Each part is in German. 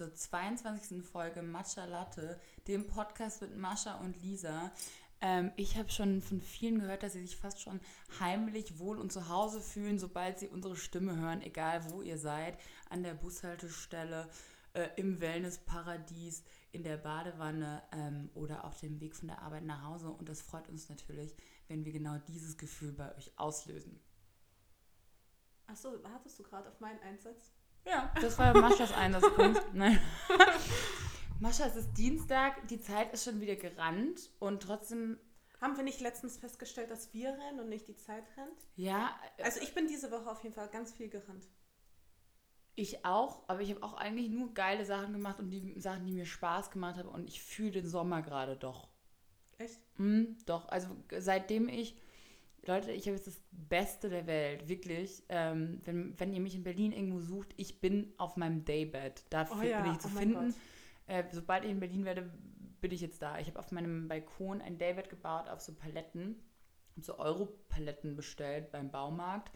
zur 22. Folge Matcha Latte, dem Podcast mit Mascha und Lisa. Ähm, ich habe schon von vielen gehört, dass sie sich fast schon heimlich wohl und zu Hause fühlen, sobald sie unsere Stimme hören, egal wo ihr seid, an der Bushaltestelle, äh, im Wellnessparadies, in der Badewanne ähm, oder auf dem Weg von der Arbeit nach Hause. Und das freut uns natürlich, wenn wir genau dieses Gefühl bei euch auslösen. Achso, wartest du gerade auf meinen Einsatz? Ja, das war Maschas Einsatzpunkt. Nein. Mascha, es ist Dienstag, die Zeit ist schon wieder gerannt und trotzdem. Haben wir nicht letztens festgestellt, dass wir rennen und nicht die Zeit rennt? Ja. Also ich bin diese Woche auf jeden Fall ganz viel gerannt. Ich auch, aber ich habe auch eigentlich nur geile Sachen gemacht und die Sachen, die mir Spaß gemacht haben und ich fühle den Sommer gerade doch. Echt? Mm, doch, also seitdem ich Leute, ich habe jetzt das Beste der Welt, wirklich. Ähm, wenn, wenn ihr mich in Berlin irgendwo sucht, ich bin auf meinem Daybed. Da Oh ja, bin ich zu oh finden. Äh, sobald ich in Berlin werde, bin ich jetzt da. Ich habe auf meinem Balkon ein Daybed gebaut auf so Paletten. So Euro-Paletten bestellt beim Baumarkt.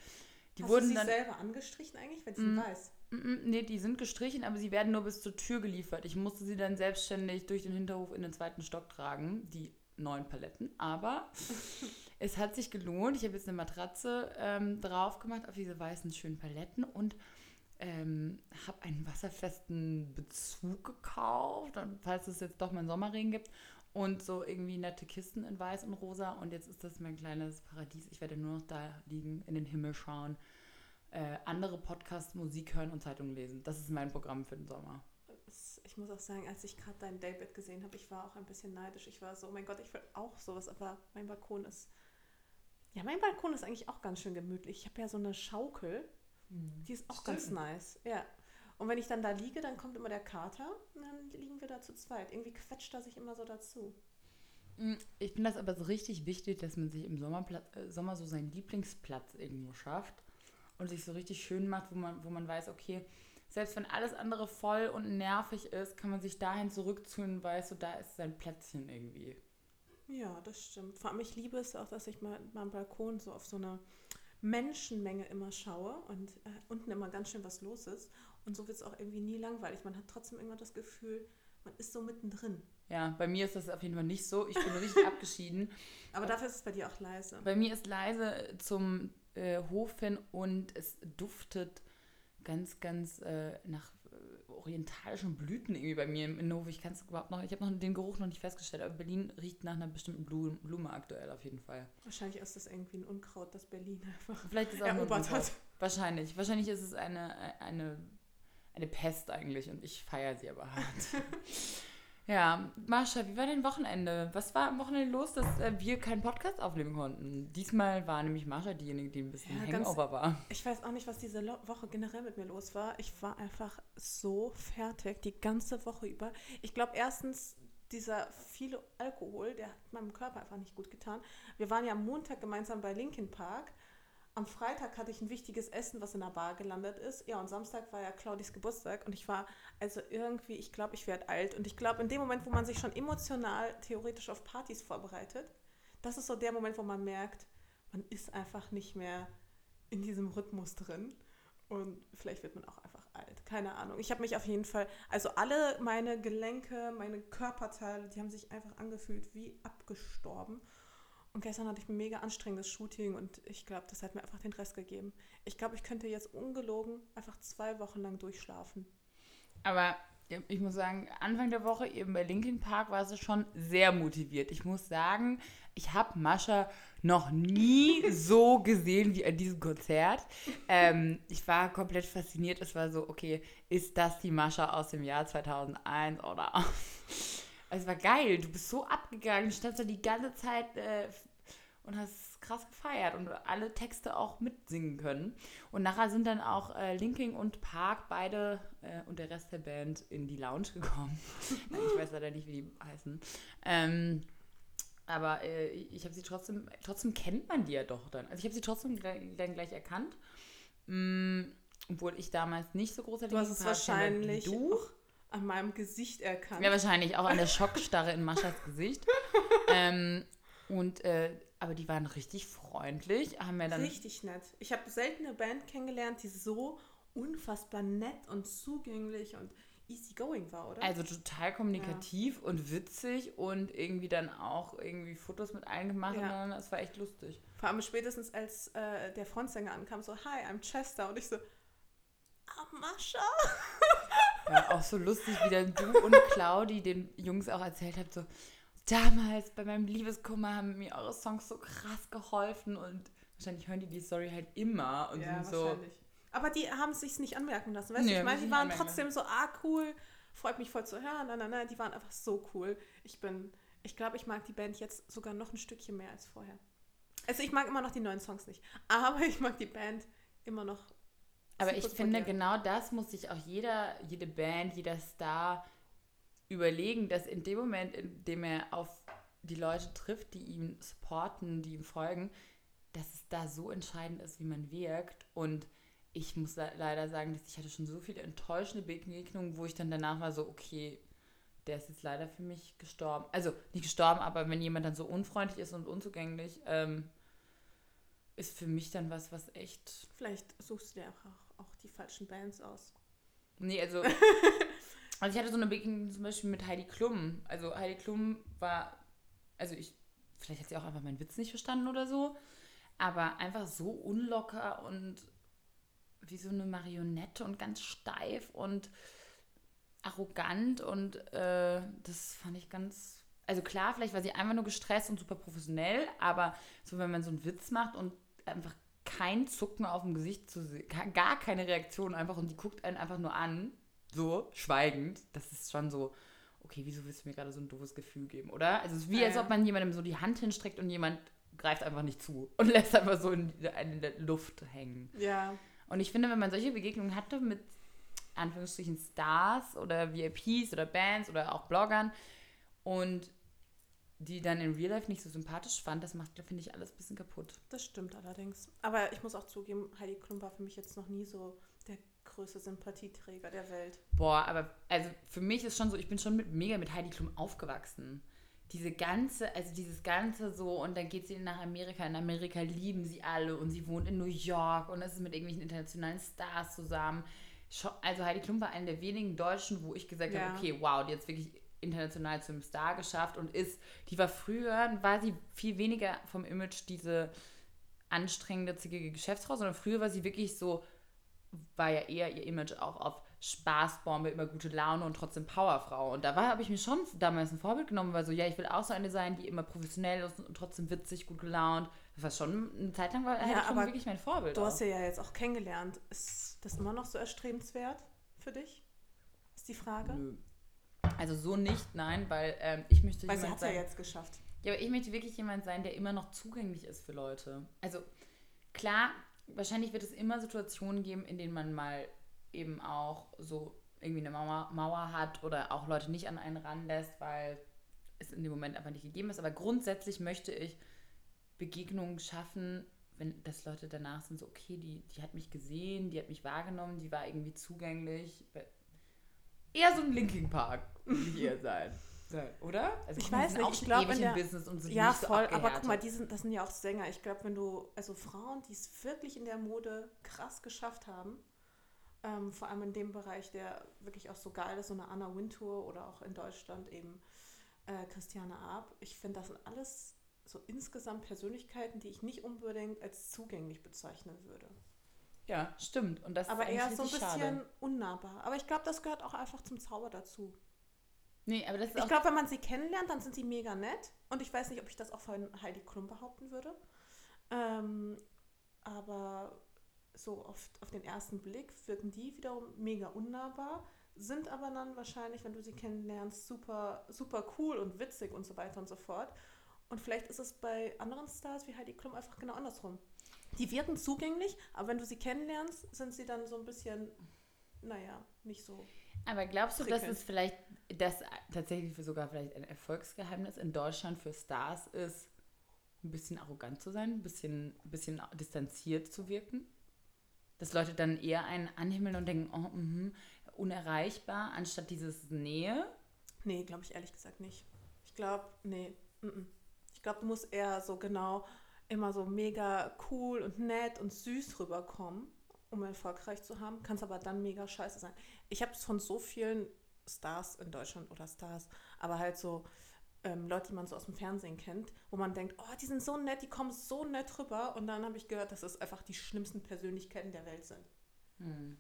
Die Hast wurden du sie dann. selber angestrichen eigentlich, wenn sie Mm. weiß? Mm, mm, Nee, die sind gestrichen, aber sie werden nur bis zur Tür geliefert. Ich musste sie dann selbstständig durch den Hinterhof in den zweiten Stock tragen, die neuen Paletten. Aber es hat sich gelohnt. Ich habe jetzt eine Matratze ähm, drauf gemacht auf diese weißen schönen Paletten und ähm, habe einen wasserfesten Bezug gekauft, und falls es jetzt doch mal einen Sommerregen gibt. Und so irgendwie nette Kisten in weiß und rosa. Und jetzt ist das mein kleines Paradies. Ich werde nur noch da liegen, in den Himmel schauen äh, andere Podcasts, Musik hören und Zeitungen lesen. Das ist mein Programm für den Sommer. Ich muss auch sagen, als ich gerade dein Daybed gesehen habe, ich war auch ein bisschen neidisch. Ich war so, oh mein Gott, ich will auch sowas, aber mein Balkon ist. Ja, mein Balkon ist eigentlich auch ganz schön gemütlich. Ich habe ja so eine Schaukel, die ist auch ganz Stimmt. nice. Ja. Und wenn ich dann da liege, dann kommt immer der Kater und dann liegen wir da zu zweit. Irgendwie quetscht er sich immer so dazu. Mm, Ich finde das aber so richtig wichtig, dass man sich im Sommerpla- äh, Sommer so seinen Lieblingsplatz irgendwo schafft und sich so richtig schön macht, wo man, wo man weiß, okay, selbst wenn alles andere voll und nervig ist, kann man sich dahin zurückziehen und weiß, so da ist sein Plätzchen irgendwie. Ja, das stimmt. Vor allem, ich liebe es auch, dass ich mal meinem Balkon so auf so eine Menschenmenge immer schaue und äh, unten immer ganz schön was los ist. Und so wird es auch irgendwie nie langweilig. Man hat trotzdem immer das Gefühl, man ist so mittendrin. Ja, bei mir ist das auf jeden Fall nicht so. Ich bin richtig abgeschieden. Aber dafür ist es bei dir auch leise. Bei mir ist leise zum äh, Hof hin und es duftet ganz, ganz äh, nach orientalischen Blüten irgendwie bei mir im Innenhof. Ich kann es überhaupt noch, ich habe noch den Geruch noch nicht festgestellt, aber Berlin riecht nach einer bestimmten Blume, Blume aktuell auf jeden Fall. Wahrscheinlich ist das irgendwie ein Unkraut, das Berlin einfach Vielleicht ist auch erobert hat. Wahrscheinlich. Wahrscheinlich ist es eine, eine, eine Pest eigentlich und ich feiere sie aber hart. ja, Marsha, wie war dein Wochenende? Was war am Wochenende los, dass äh, wir keinen Podcast aufnehmen konnten? Diesmal war nämlich Marsha diejenige, die ein bisschen Ja, ganz- Hangover war. Ich weiß auch nicht, was diese Lo Woche generell mit mir los war. Ich war einfach so fertig die ganze Woche über. Ich glaube, erstens, dieser viele Alkohol, der hat meinem Körper einfach nicht gut getan. Wir waren ja am Montag gemeinsam bei Linkin Park. Am Freitag hatte ich ein wichtiges Essen, was in der Bar gelandet ist. Ja, und Samstag war ja Claudis Geburtstag und ich war also irgendwie, ich glaube, ich werde alt. Und ich glaube, in dem Moment, wo man sich schon emotional theoretisch auf Partys vorbereitet, das ist so der Moment, wo man merkt, man ist einfach nicht mehr in diesem Rhythmus drin. Und vielleicht wird man auch einfach alt. Keine Ahnung. Ich habe mich auf jeden Fall, also alle meine Gelenke, meine Körperteile, die haben sich einfach angefühlt wie abgestorben. Und gestern hatte ich ein mega anstrengendes Shooting und ich glaube, das hat mir einfach den Rest gegeben. Ich glaube, ich könnte jetzt ungelogen einfach zwei Wochen lang durchschlafen. Aber ich muss sagen, Anfang der Woche eben bei Linkin Park war sie schon sehr motiviert. Ich muss sagen, ich habe Mascha noch nie so gesehen wie an diesem Konzert. Ähm, ich war komplett fasziniert. Es war so, okay, ist das die Mascha aus dem Jahr 2001 oder? Es war geil. Du bist so abgegangen, du standst da die ganze Zeit äh, und hast krass gefeiert und alle Texte auch mitsingen können. Und nachher sind dann auch äh, Linkin und Park beide äh, und der Rest der Band in die Lounge gekommen. Ich weiß leider nicht, wie die heißen. Ähm, aber äh, ich habe sie trotzdem, trotzdem kennt man die ja doch dann. Also ich habe sie trotzdem dann gleich erkannt. Mm, obwohl ich damals nicht so großer Du hast es wahrscheinlich du. an meinem Gesicht erkannt. Ja, wahrscheinlich auch an der Schockstarre in Maschas Gesicht. ähm, und, äh, aber die waren richtig freundlich, haben mir dann. Richtig nett. Ich habe selten eine Band kennengelernt, die so unfassbar nett und zugänglich und easy going war, oder? Also total kommunikativ ja. und witzig und irgendwie dann auch irgendwie Fotos mit allen gemacht ja. und das war echt lustig. Vor allem spätestens als äh, der Frontsänger ankam, so, hi, I'm Chester und ich so, ah, Mascha. Ja, auch so lustig, wie dann du und Claudi den Jungs auch erzählt habt, so, damals bei meinem Liebeskummer haben mir eure Songs so krass geholfen und wahrscheinlich hören die die Story halt immer und ja, sind so. Aber die haben es sich nicht anmerken lassen, weißt du? Nee, ich meine, die waren trotzdem so, ah, cool, freut mich voll zu hören. Nein, nein, nein, die waren einfach so cool. Ich bin, ich glaube, ich mag die Band jetzt sogar noch ein Stückchen mehr als vorher. Also ich mag immer noch die neuen Songs nicht, aber ich mag die Band immer noch. Aber ich finde, gern. genau das muss sich auch jeder, jede Band, jeder Star überlegen, dass in dem Moment, in dem er auf die Leute trifft, die ihn supporten, die ihm folgen, dass es da so entscheidend ist, wie man wirkt. Und ich muss leider sagen, dass ich hatte schon so viele enttäuschende Begegnungen, wo ich dann danach war so, okay, der ist jetzt leider für mich gestorben. Also nicht gestorben, aber wenn jemand dann so unfreundlich ist und unzugänglich, ähm, ist für mich dann was, was echt. Vielleicht suchst du dir auch, auch die falschen Bands aus. Nee, also. also ich hatte so eine Begegnung zum Beispiel mit Heidi Klum. Also Heidi Klum war, also ich, vielleicht hat sie auch einfach meinen Witz nicht verstanden oder so, aber einfach so unlocker und wie so eine Marionette und ganz steif und arrogant und äh, das fand ich ganz. Also klar, vielleicht war sie einfach nur gestresst und super professionell, aber so wenn man so einen Witz macht und einfach kein Zucken auf dem Gesicht zu sehen, gar keine Reaktion einfach und die guckt einen einfach nur an, so schweigend, das ist schon so, okay, wieso willst du mir gerade so ein doofes Gefühl geben, oder? Also es ist wie, ja, als ob man jemandem so die Hand hinstreckt und jemand greift einfach nicht zu und lässt einfach so in, in der Luft hängen. Ja. Und ich finde, wenn man solche Begegnungen hatte mit Anführungsstrichen Stars oder VIPs oder Bands oder auch Bloggern und die dann in Real Life nicht so sympathisch fand, das macht, finde ich, alles ein bisschen kaputt. Das stimmt allerdings. Aber ich muss auch zugeben, Heidi Klum war für mich jetzt noch nie so größte Sympathieträger der Welt. Boah, aber also für mich ist schon so, ich bin schon mit, mega mit Heidi Klum aufgewachsen diese ganze, also dieses ganze so, und dann geht sie nach Amerika. In Amerika lieben sie alle und sie wohnt in New York und ist mit irgendwelchen internationalen Stars zusammen. Also Heidi Klum war eine der wenigen Deutschen, wo ich gesagt ja. habe, okay, wow, die hat es wirklich international zum Star geschafft und ist, die war früher, war sie viel weniger vom Image diese anstrengende, zickige Geschäftsfrau, sondern früher war sie wirklich so, war ja eher ihr Image auch auf Spaßbombe, immer gute Laune und trotzdem Powerfrau. Und da habe ich mir schon damals ein Vorbild genommen, weil so, ja, ich will auch so eine sein, die immer professionell ist und trotzdem witzig, gut gelaunt. Das war schon eine Zeit lang war ja, aber wirklich mein Vorbild. Du auch. hast ja jetzt auch kennengelernt. Ist das immer noch so erstrebenswert für dich? Ist die Frage? Nö. Also so nicht, nein, weil ähm, ich möchte Weil sie hat es ja jetzt geschafft. Ja, aber ich möchte wirklich jemand sein, der immer noch zugänglich ist für Leute. Also klar, wahrscheinlich wird es immer Situationen geben, in denen man mal eben auch so irgendwie eine Mauer, Mauer hat oder auch Leute nicht an einen ranlässt, weil es in dem Moment einfach nicht gegeben ist. Aber grundsätzlich möchte ich Begegnungen schaffen, wenn das Leute danach sind, so, okay, die, die hat mich gesehen, die hat mich wahrgenommen, die war irgendwie zugänglich. Eher so ein Linking Park, würde ich eher sein. Oder? Also ich weiß nicht, ich glaube in der Business und so ja voll, so aber guck mal, die sind, das sind ja auch Sänger. Ich glaube, wenn du also Frauen, die es wirklich in der Mode krass geschafft haben, ähm, vor allem in dem Bereich, der wirklich auch so geil ist, so eine Anna Wintour oder auch in Deutschland eben äh, Christiane Arp. Ich finde, das sind alles so insgesamt Persönlichkeiten, die ich nicht unbedingt als zugänglich bezeichnen würde. Ja, stimmt. Und das aber eher so ein bisschen schade. unnahbar. Aber ich glaube, das gehört auch einfach zum Zauber dazu. Nee, aber das ist Ich glaube, wenn man sie kennenlernt, dann sind sie mega nett. Und ich weiß nicht, ob ich das auch von Heidi Klum behaupten würde. Ähm, aber so auf, auf den ersten Blick wirken die wiederum mega unnahbar, sind aber dann wahrscheinlich, wenn du sie kennenlernst, super, super cool und witzig und so weiter und so fort. Und vielleicht ist es bei anderen Stars wie Heidi Klum einfach genau andersrum. Die wirken zugänglich, aber wenn du sie kennenlernst, sind sie dann so ein bisschen, naja, nicht so. Aber glaubst du, dass es vielleicht, das tatsächlich sogar vielleicht ein Erfolgsgeheimnis in Deutschland für Stars ist, ein bisschen arrogant zu sein, ein bisschen, ein bisschen distanziert zu wirken? dass Leute dann eher einen anhimmeln und denken, oh, mh, unerreichbar, anstatt dieses Nähe? Nee, glaube ich ehrlich gesagt nicht. Ich glaube, nee. M -m. Ich glaube, du musst eher so genau immer so mega cool und nett und süß rüberkommen um erfolgreich zu haben, kann es aber dann mega scheiße sein. Ich habe es von so vielen Stars in Deutschland oder Stars, aber halt so ähm, Leute, die man so aus dem Fernsehen kennt, wo man denkt, oh, die sind so nett, die kommen so nett rüber. Und dann habe ich gehört, dass es einfach die schlimmsten Persönlichkeiten der Welt sind. Hm.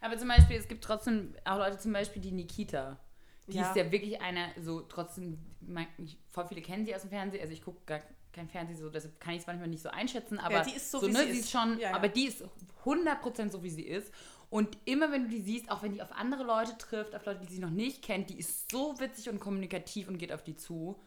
Aber zum Beispiel, es gibt trotzdem auch Leute, zum Beispiel die Nikita. Die Ja. ist ja wirklich eine, so trotzdem, man, ich, voll viele kennen sie aus dem Fernsehen, also ich gucke gar kein Fernsehen, so, deshalb kann ich es manchmal nicht so einschätzen, aber die ist so, so, wie ne, sie ist. schon, Ja, ja. aber die ist 100% so, wie sie ist. Und immer wenn du die siehst, auch wenn die auf andere Leute trifft, auf Leute, die sie noch nicht kennt, die ist so witzig und kommunikativ und geht auf die zu.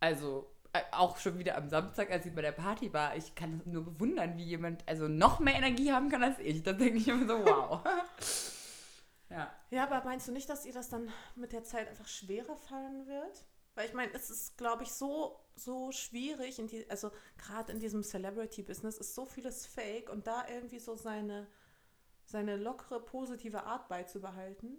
Also, äh, auch schon wieder am Samstag, als sie bei der Party war, ich kann nur bewundern, wie jemand also noch mehr Energie haben kann als ich. Da denke ich immer so, wow. ja. Ja, aber meinst du nicht, dass ihr das dann mit der Zeit einfach schwerer fallen wird? Weil ich meine, es ist, glaube ich, so, so schwierig, in die, also gerade in diesem Celebrity-Business ist so vieles Fake und da irgendwie so seine, seine lockere, positive Art beizubehalten,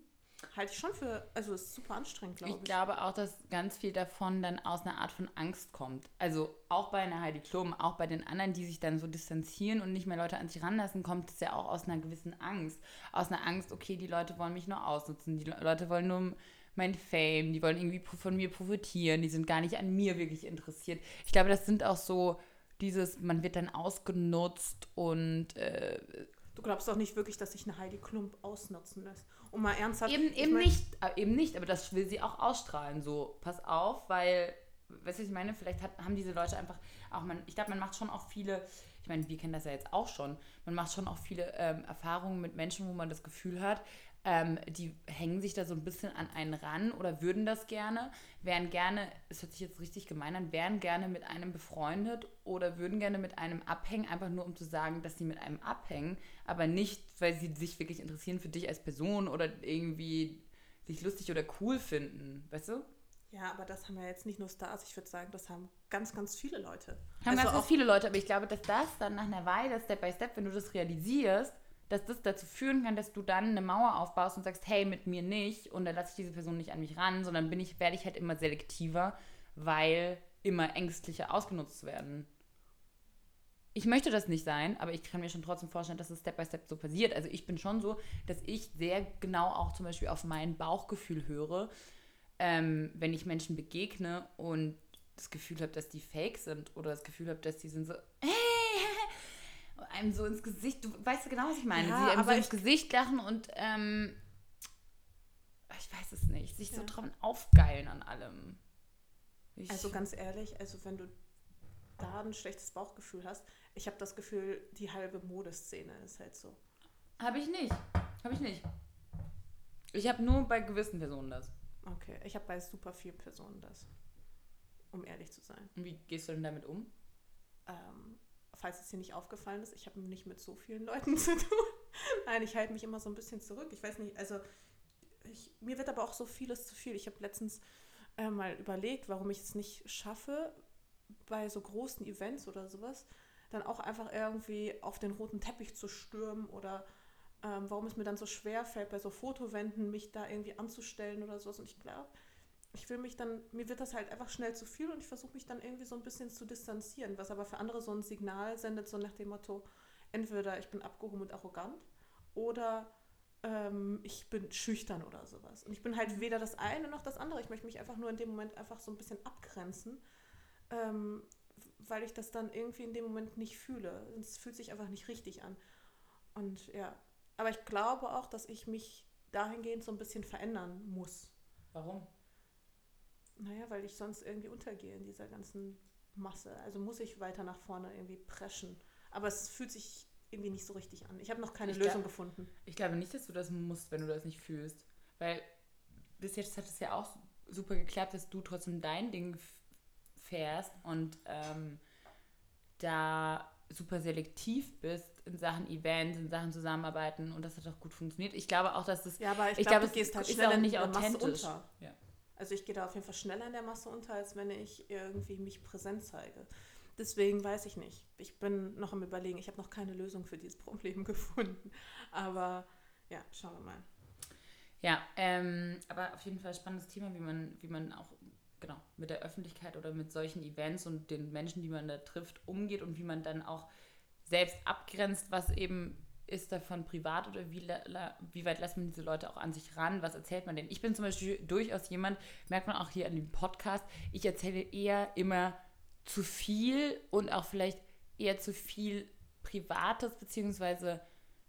halte ich schon für, also ist super anstrengend, glaube Ich ich. glaube auch, dass ganz viel davon dann aus einer Art von Angst kommt. Also auch bei einer Heidi Klum, auch bei den anderen, die sich dann so distanzieren und nicht mehr Leute an sich ranlassen, kommt es ja auch aus einer gewissen Angst. Aus einer Angst, okay, die Leute wollen mich nur ausnutzen, die Le- Leute wollen nur mein Fame, die wollen irgendwie von mir profitieren, die sind gar nicht an mir wirklich interessiert. Ich glaube, das sind auch so dieses, man wird dann ausgenutzt und äh, Du glaubst doch nicht wirklich, dass sich eine Heidi Klump ausnutzen lässt. Und mal ernsthaft. Eben, eben mein- nicht, äh, eben nicht, aber das will sie auch ausstrahlen. So, pass auf, weil, weißt du, was ich meine? Vielleicht hat, haben diese Leute einfach auch, man, ich glaube, man macht schon auch viele, ich meine, wir kennen das ja jetzt auch schon, man macht schon auch viele ähm, Erfahrungen mit Menschen, wo man das Gefühl hat, ähm, die hängen sich da so ein bisschen an einen ran oder würden das gerne, wären gerne, es hört sich jetzt richtig gemein an, wären gerne mit einem befreundet oder würden gerne mit einem abhängen, einfach nur um zu sagen, dass sie mit einem abhängen, aber nicht, weil sie sich wirklich interessieren für dich als Person oder irgendwie sich lustig oder cool finden, weißt du? Ja, aber das haben ja jetzt nicht nur Stars. Ich würde sagen, das haben ganz, ganz viele Leute. Haben Also ganz, auch- ganz viele Leute, aber ich glaube, dass das dann nach einer Weile, Step by Step, wenn du das realisierst, dass das dazu führen kann, dass du dann eine Mauer aufbaust und sagst, hey, mit mir nicht und dann lasse ich diese Person nicht an mich ran, sondern bin ich, werde ich halt immer selektiver, weil immer ängstlicher ausgenutzt werden. Ich möchte das nicht sein, aber ich kann mir schon trotzdem vorstellen, dass es Step by Step so passiert. Also ich bin schon so, dass ich sehr genau auch zum Beispiel auf mein Bauchgefühl höre, ähm, wenn ich Menschen begegne und das Gefühl habe, dass die fake sind oder das Gefühl habe, dass die sind so, hey, einem so ins Gesicht, du weißt genau, was ich meine, Ja, sie einem so aber ins ich- Gesicht lachen und ähm, ich weiß es nicht, sich so Ja. dran aufgeilen an allem. Ich, Also ganz ehrlich, also wenn du da ein schlechtes Bauchgefühl hast, ich habe das Gefühl, die halbe Modeszene ist halt so. habe ich nicht, habe ich nicht. Ich habe nur bei gewissen Personen das. Okay, ich habe bei super vielen Personen das, um ehrlich zu sein. Und wie gehst du denn damit um? Ähm, falls es dir nicht aufgefallen ist, ich habe nicht mit so vielen Leuten zu tun. Nein, ich halte mich immer so ein bisschen zurück. Ich weiß nicht, also ich, mir wird aber auch so vieles zu viel. Ich habe letztens äh, mal überlegt, warum ich es nicht schaffe, bei so großen Events oder sowas, dann auch einfach irgendwie auf den roten Teppich zu stürmen oder ähm, warum es mir dann so schwer fällt, bei so Fotowänden mich da irgendwie anzustellen oder sowas. Und ich glaube, ich will mich dann, mir wird das halt einfach schnell zu viel und ich versuche mich dann irgendwie so ein bisschen zu distanzieren, was aber für andere so ein Signal sendet, so nach dem Motto, entweder ich bin abgehoben und arrogant oder ähm, ich bin schüchtern oder sowas. Und ich bin halt weder das eine noch das andere. Ich möchte mich einfach nur in dem Moment einfach so ein bisschen abgrenzen, ähm, weil ich das dann irgendwie in dem Moment nicht fühle. Es fühlt sich einfach nicht richtig an. Und ja, aber ich glaube auch, dass ich mich dahingehend so ein bisschen verändern muss. Warum? Naja, weil ich sonst irgendwie untergehe in dieser ganzen Masse. Also muss ich weiter nach vorne irgendwie preschen. Aber es fühlt sich irgendwie nicht so richtig an. Ich habe noch keine Ich Lösung glaub- gefunden. Ich glaube nicht, dass du das musst, wenn du das nicht fühlst. Weil bis jetzt hat es ja auch super geklappt, dass du trotzdem dein Ding fährst und ähm, da super selektiv bist in Sachen Events, in Sachen Zusammenarbeiten und das hat auch gut funktioniert. Ich glaube auch, dass das Ja, aber ich, Ich glaube, glaube, du gehst es halt ist schneller auch nicht authentisch. unter. Ja. Also ich gehe da auf jeden Fall schneller in der Masse unter, als wenn ich irgendwie mich präsent zeige. Deswegen weiß ich nicht. Ich bin noch am Überlegen. Ich habe noch keine Lösung für dieses Problem gefunden. Aber ja, schauen wir mal. Ja, ähm, aber auf jeden Fall spannendes Thema, wie man, wie man auch genau mit der Öffentlichkeit oder mit solchen Events und den Menschen, die man da trifft, umgeht und wie man dann auch selbst abgrenzt, was eben ist davon privat oder wie, wie weit lässt man diese Leute auch an sich ran? Was erzählt man denn? Ich bin zum Beispiel durchaus jemand, merkt man auch hier an dem Podcast, ich erzähle eher immer zu viel und auch vielleicht eher zu viel Privates, beziehungsweise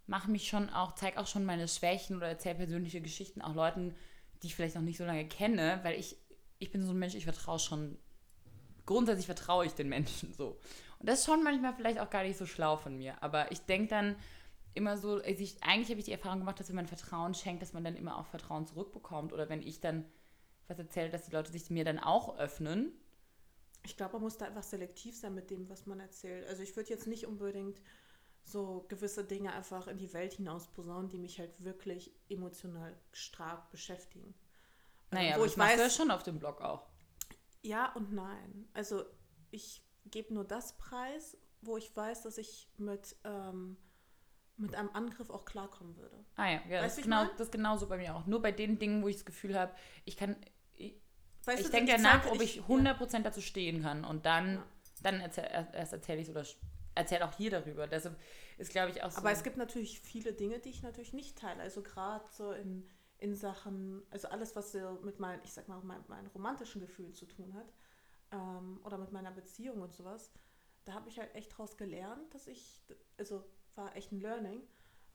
mache mich schon auch, zeige auch schon meine Schwächen oder erzähle persönliche Geschichten auch Leuten, die ich vielleicht noch nicht so lange kenne, weil ich, ich bin so ein Mensch, ich vertraue schon, grundsätzlich vertraue ich den Menschen so. Und das ist schon manchmal vielleicht auch gar nicht so schlau von mir, aber ich denke dann immer so, also ich, eigentlich habe ich die Erfahrung gemacht, dass wenn man Vertrauen schenkt, dass man dann immer auch Vertrauen zurückbekommt oder wenn ich dann was erzähle, dass die Leute sich mir dann auch öffnen. Ich glaube, man muss da einfach selektiv sein mit dem, was man erzählt. Also ich würde jetzt nicht unbedingt so gewisse Dinge einfach in die Welt hinaus posaunen, die mich halt wirklich emotional stark beschäftigen. Naja, ähm, wo ich weiß, ja schon auf dem Blog auch. Ja und nein. Also ich gebe nur das Preis, wo ich weiß, dass ich mit, ähm, mit einem Angriff auch klarkommen würde. Ah ja, ja das, ist genau, das ist genauso bei mir auch. Nur bei den Dingen, wo ich das Gefühl habe, ich kann. Ich, ich denke danach, ob ich 100% ja. dazu stehen kann und dann, ja. dann erzähl, erst erzähle ich es oder erzähle auch hier darüber. Deshalb ist, glaube ich, auch so. Aber es gibt natürlich viele Dinge, die ich natürlich nicht teile. Also gerade so in, in Sachen, also alles, was so mit meinen, ich sag mal, mein, meinen romantischen Gefühlen zu tun hat ähm, oder mit meiner Beziehung und sowas, da habe ich halt echt draus gelernt, dass ich, also war echt ein Learning,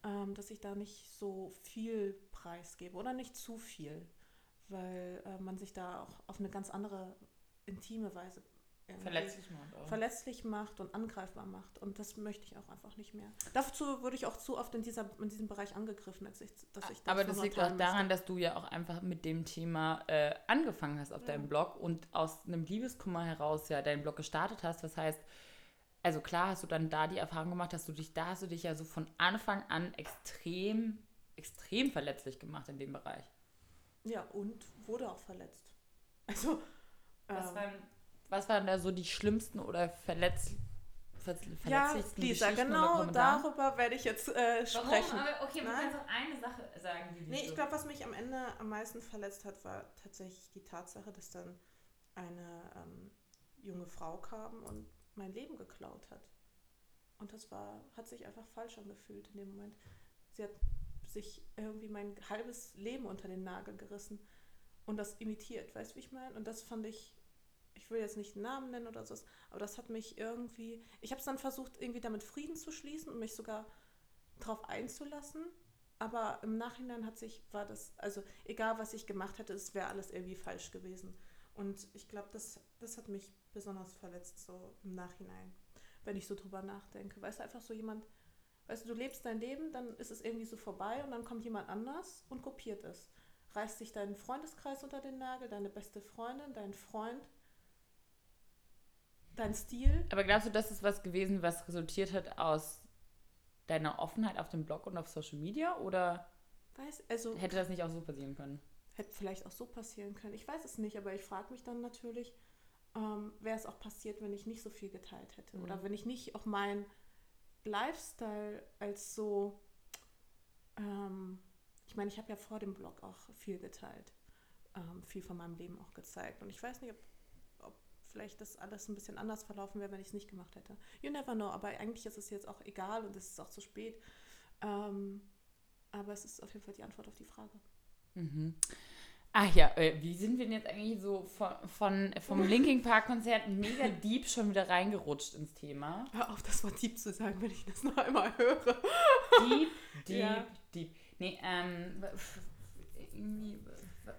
ähm, dass ich da nicht so viel preisgebe oder nicht zu viel, weil äh, man sich da auch auf eine ganz andere intime Weise verletzlich macht, auch. verletzlich macht und angreifbar macht. Und das möchte ich auch einfach nicht mehr. Dazu wurde ich auch zu oft in, dieser, in diesem Bereich angegriffen, als ich, dass ich das Aber das liegt auch daran, dass du ja auch einfach mit dem Thema äh, angefangen hast auf ja. deinem Blog und aus einem Liebeskummer heraus ja deinen Blog gestartet hast. Das heißt, also klar hast du dann da die Erfahrung gemacht, dass du dich, da hast du dich ja so von Anfang an extrem, extrem verletzlich gemacht in dem Bereich. Ja, und wurde auch verletzt. Also. Was ähm, waren was waren da so die schlimmsten oder verletz, verletzlichsten ja, Lisa, genau darüber werde ich jetzt äh, sprechen. Warum? Aber okay, man kann doch eine Sache sagen, die Nee, ich glaube, was mich am Ende am meisten verletzt hat, war tatsächlich die Tatsache, dass dann eine ähm, junge Frau kam und mein Leben geklaut hat. Und das war, hat sich einfach falsch angefühlt in dem Moment. Sie hat sich irgendwie mein halbes Leben unter den Nagel gerissen und das imitiert, weißt du, wie ich meine? Und das fand ich ich will jetzt nicht einen Namen nennen oder so, aber das hat mich irgendwie, ich habe es dann versucht, irgendwie damit Frieden zu schließen und mich sogar darauf einzulassen. Aber im Nachhinein hat sich, war das, also egal was ich gemacht hätte, es wäre alles irgendwie falsch gewesen. Und ich glaube, das, das hat mich besonders verletzt, so im Nachhinein, wenn ich so drüber nachdenke. Weißt du, einfach so jemand, weißt du, du lebst dein Leben, dann ist es irgendwie so vorbei und dann kommt jemand anders und kopiert es. Reißt sich deinen Freundeskreis unter den Nagel, deine beste Freundin, dein Freund dein Stil. Aber glaubst du, das ist was gewesen, was resultiert hat aus deiner Offenheit auf dem Blog und auf Social Media? Oder weiß, also, hätte das nicht auch so passieren können? Hätte vielleicht auch so passieren können. Ich weiß es nicht, aber ich frage mich dann natürlich, ähm, wäre es auch passiert, wenn ich nicht so viel geteilt hätte. Mhm. Oder wenn ich nicht auch meinen Lifestyle als so. Ähm, ich meine, ich habe ja vor dem Blog auch viel geteilt. Ähm, viel von meinem Leben auch gezeigt. Und ich weiß nicht, ob vielleicht das alles ein bisschen anders verlaufen wäre, wenn ich es nicht gemacht hätte. You never know, aber eigentlich ist es jetzt auch egal und es ist auch zu spät. Ähm, aber es ist auf jeden Fall die Antwort auf die Frage. Mhm. Ach ja, äh, wie sind wir denn jetzt eigentlich so von, von vom Linking Park Konzert mega deep schon wieder reingerutscht ins Thema? Hör auf, das war deep zu sagen, wenn ich das noch einmal höre. Deep, deep, ja. deep. Nee, ähm,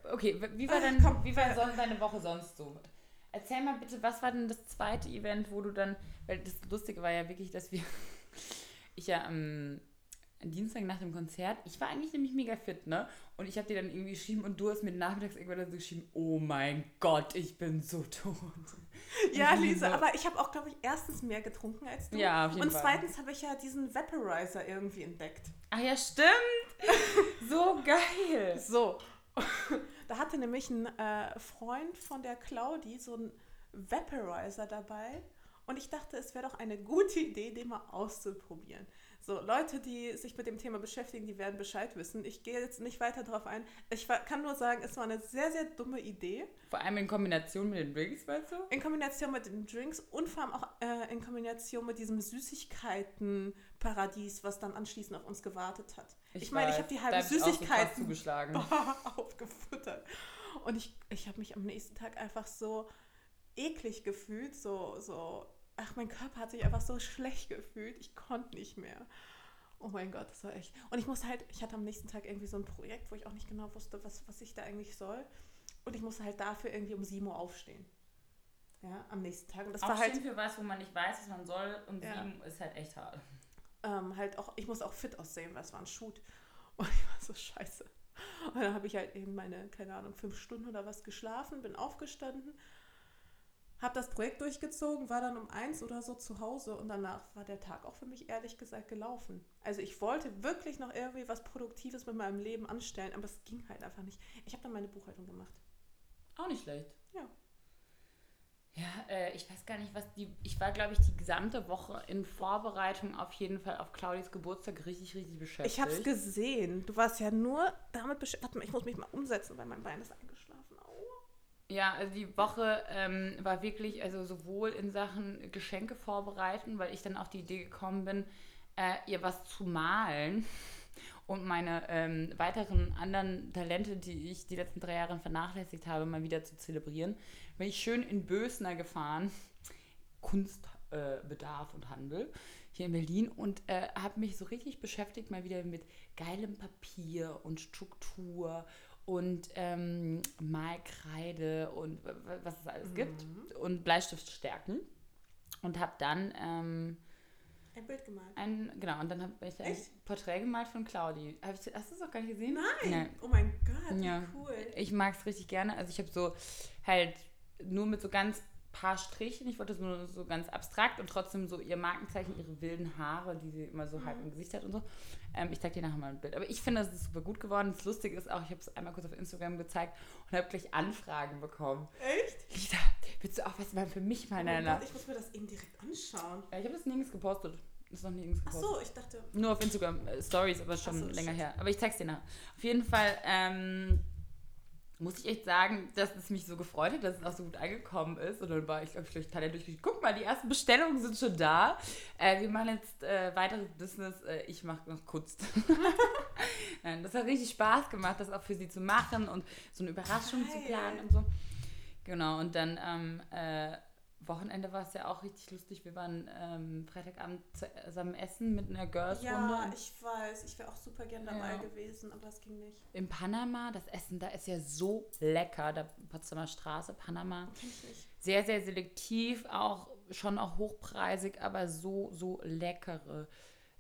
okay, wie war denn, wie war sonst deine Woche sonst so? Erzähl mal bitte, was war denn das zweite Event, wo du dann, weil das Lustige war ja wirklich, dass wir, ich ja am Dienstag nach dem Konzert, ich war eigentlich nämlich mega fit, ne? Und ich habe dir dann irgendwie geschrieben und du hast mir nachmittags irgendwann so geschrieben, oh mein Gott, ich bin so tot. Ja, Lisa, aber ich habe auch, glaube ich, erstens mehr getrunken als du. Ja, auf jeden und Fall. Zweitens habe ich ja diesen Vaporizer irgendwie entdeckt. Ah ja, stimmt. so geil. So, da hatte nämlich ein äh, Freund von der Claudi so einen Vaporizer dabei und ich dachte, es wäre doch eine gute Idee, den mal auszuprobieren. So, Leute, die sich mit dem Thema beschäftigen, die werden Bescheid wissen. Ich gehe jetzt nicht weiter darauf ein. Ich kann nur sagen, es war eine sehr, sehr dumme Idee. Vor allem in Kombination mit den Drinks, weißt du? In Kombination mit den Drinks und vor allem auch äh, in Kombination mit diesem Süßigkeiten-Paradies, was dann anschließend auf uns gewartet hat. Ich, ich meine, ich habe die Süßigkeiten zugeschlagen. aufgefuttert. Und ich, ich habe mich am nächsten Tag einfach so eklig gefühlt, so, so ach, mein Körper hat sich einfach so schlecht gefühlt. Ich konnte nicht mehr. Oh mein Gott, das war echt. Und ich musste halt, ich hatte am nächsten Tag irgendwie so ein Projekt, wo ich auch nicht genau wusste, was, was ich da eigentlich soll. Und ich musste halt dafür irgendwie um 7 Uhr aufstehen. Ja, am nächsten Tag. Und das aufstehen war halt. für was, wo man nicht weiß, was man soll, um ja. 7 ist halt echt hart. Ähm, halt auch, ich muss auch fit aussehen, weil es war ein Shoot. Und ich war so scheiße. Und dann habe ich halt eben meine, keine Ahnung, fünf Stunden oder was geschlafen, bin aufgestanden habe das Projekt durchgezogen, war dann um eins oder so zu Hause und danach war der Tag auch für mich ehrlich gesagt gelaufen. Also ich wollte wirklich noch irgendwie was Produktives mit meinem Leben anstellen, aber es ging halt einfach nicht. Ich habe dann meine Buchhaltung gemacht. Auch nicht schlecht. Ja. Ja, äh, ich weiß gar nicht, was die. Ich war, glaube ich, die gesamte Woche in Vorbereitung auf jeden Fall auf Claudis Geburtstag richtig, richtig beschäftigt. Ich habe es gesehen. Du warst ja nur damit beschäftigt. Warte mal, ich muss mich mal umsetzen, weil mein Bein ist eingeschlafen. Ja, also die Woche ähm, war wirklich, also sowohl in Sachen Geschenke vorbereiten, weil ich dann auf die Idee gekommen bin, äh, ihr was zu malen und meine ähm, weiteren anderen Talente, die ich die letzten drei Jahre vernachlässigt habe, mal wieder zu zelebrieren. Bin ich schön in Bösner gefahren, Kunstbedarf äh, und Handel hier in Berlin und äh, habe mich so richtig beschäftigt mal wieder mit geilem Papier und Struktur und ähm, Malkreide und was es alles mhm. gibt und Bleistiftstärken und habe dann ähm, ein Bild gemalt. Ein, genau, und dann habe ich ein Echt? Porträt gemalt von Claudi. Hab ich, hast du es auch gar nicht gesehen? Nein. Nein. Oh mein Gott, ja. cool. Ich mag es richtig gerne. Also ich habe so halt nur mit so ganz paar Strichen. Ich wollte es nur so ganz abstrakt und trotzdem so ihr Markenzeichen, ihre wilden Haare, die sie immer so mhm. halb im Gesicht hat und so. Ähm, ich zeige dir nachher mal ein Bild. Aber ich finde, es ist super gut geworden. Das Lustige ist auch, ich habe es einmal kurz auf Instagram gezeigt und habe gleich Anfragen bekommen. Echt? Lisa, willst du auch was mal für mich mal oh Gott, ich muss mir das eben direkt anschauen. Ja, ich habe das nirgends gepostet. Ist noch nirgends gepostet. Ach so, ich dachte. Nur auf Instagram äh, Stories, aber schon so, länger shit. her. Aber ich zeig's dir nachher. Auf jeden Fall, ähm, muss ich echt sagen, dass es mich so gefreut hat, dass es auch so gut angekommen ist. Und dann war ich, glaube ich, durch Talent durch. Guck mal, die ersten Bestellungen sind schon da. Äh, wir machen jetzt äh, weiteres Business. Äh, ich mache noch Kunst. das hat richtig Spaß gemacht, das auch für sie zu machen und so eine Überraschung Geil. zu planen und so. Genau, und dann ähm, äh, Wochenende war es ja auch richtig lustig. Wir waren ähm, Freitagabend zusammen essen mit einer Girls-Runde. Ja, ich weiß. Ich wäre auch super gern dabei ja. gewesen, aber es ging nicht. In Panama, das Essen da ist ja so lecker. Da Potsdamer Straße, Panama. Sehr, sehr selektiv, auch schon auch hochpreisig, aber so, so leckere,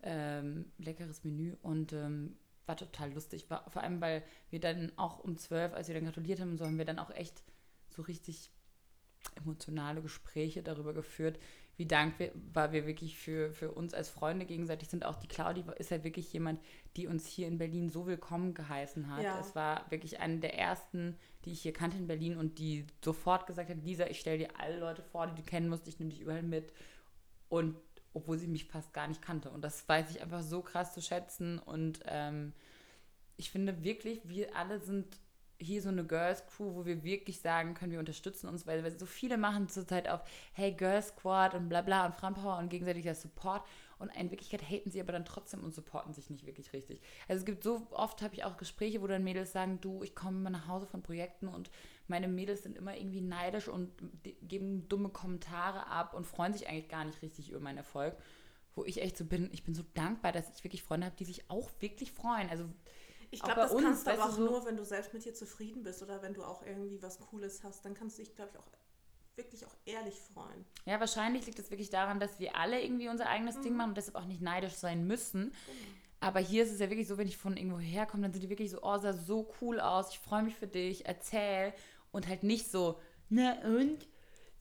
ähm, leckeres Menü und ähm, war total lustig. War, vor allem, weil wir dann auch um zwölf, als wir dann gratuliert haben, so haben wir dann auch echt so richtig emotionale Gespräche darüber geführt, wie dankbar wir wirklich für, für uns als Freunde gegenseitig sind. Auch die Claudi ist ja wirklich jemand, die uns hier in Berlin so willkommen geheißen hat. Ja. Es war wirklich eine der ersten, die ich hier kannte in Berlin und die sofort gesagt hat, Lisa, ich stelle dir alle Leute vor, die du kennen musst, ich nehme dich überall mit. Und obwohl sie mich fast gar nicht kannte. Und das weiß ich einfach so krass zu schätzen. Und ähm, ich finde wirklich, wir alle sind hier so eine Girls Crew, wo wir wirklich sagen können, wir unterstützen uns, weil, weil so viele machen zurzeit auf, hey, Girls Squad und bla bla und Frauenpower und gegenseitiger Support und in Wirklichkeit haten sie aber dann trotzdem und supporten sich nicht wirklich richtig. Also es gibt so oft, habe ich auch Gespräche, wo dann Mädels sagen, du, ich komme immer nach Hause von Projekten und meine Mädels sind immer irgendwie neidisch und geben dumme Kommentare ab und freuen sich eigentlich gar nicht richtig über meinen Erfolg. Wo ich echt so bin, ich bin so dankbar, dass ich wirklich Freunde habe, die sich auch wirklich freuen. Also ich glaube, das uns, kannst du aber auch so nur, wenn du selbst mit dir zufrieden bist oder wenn du auch irgendwie was Cooles hast. Dann kannst du dich, glaube ich, auch wirklich auch ehrlich freuen. Ja, wahrscheinlich liegt es wirklich daran, dass wir alle irgendwie unser eigenes mhm. Ding machen und deshalb auch nicht neidisch sein müssen. Mhm. Aber hier ist es ja wirklich so, wenn ich von irgendwo herkomme, dann sind die wirklich so, oh, sah so cool aus, ich freue mich für dich, erzähl. Und halt nicht so, na und?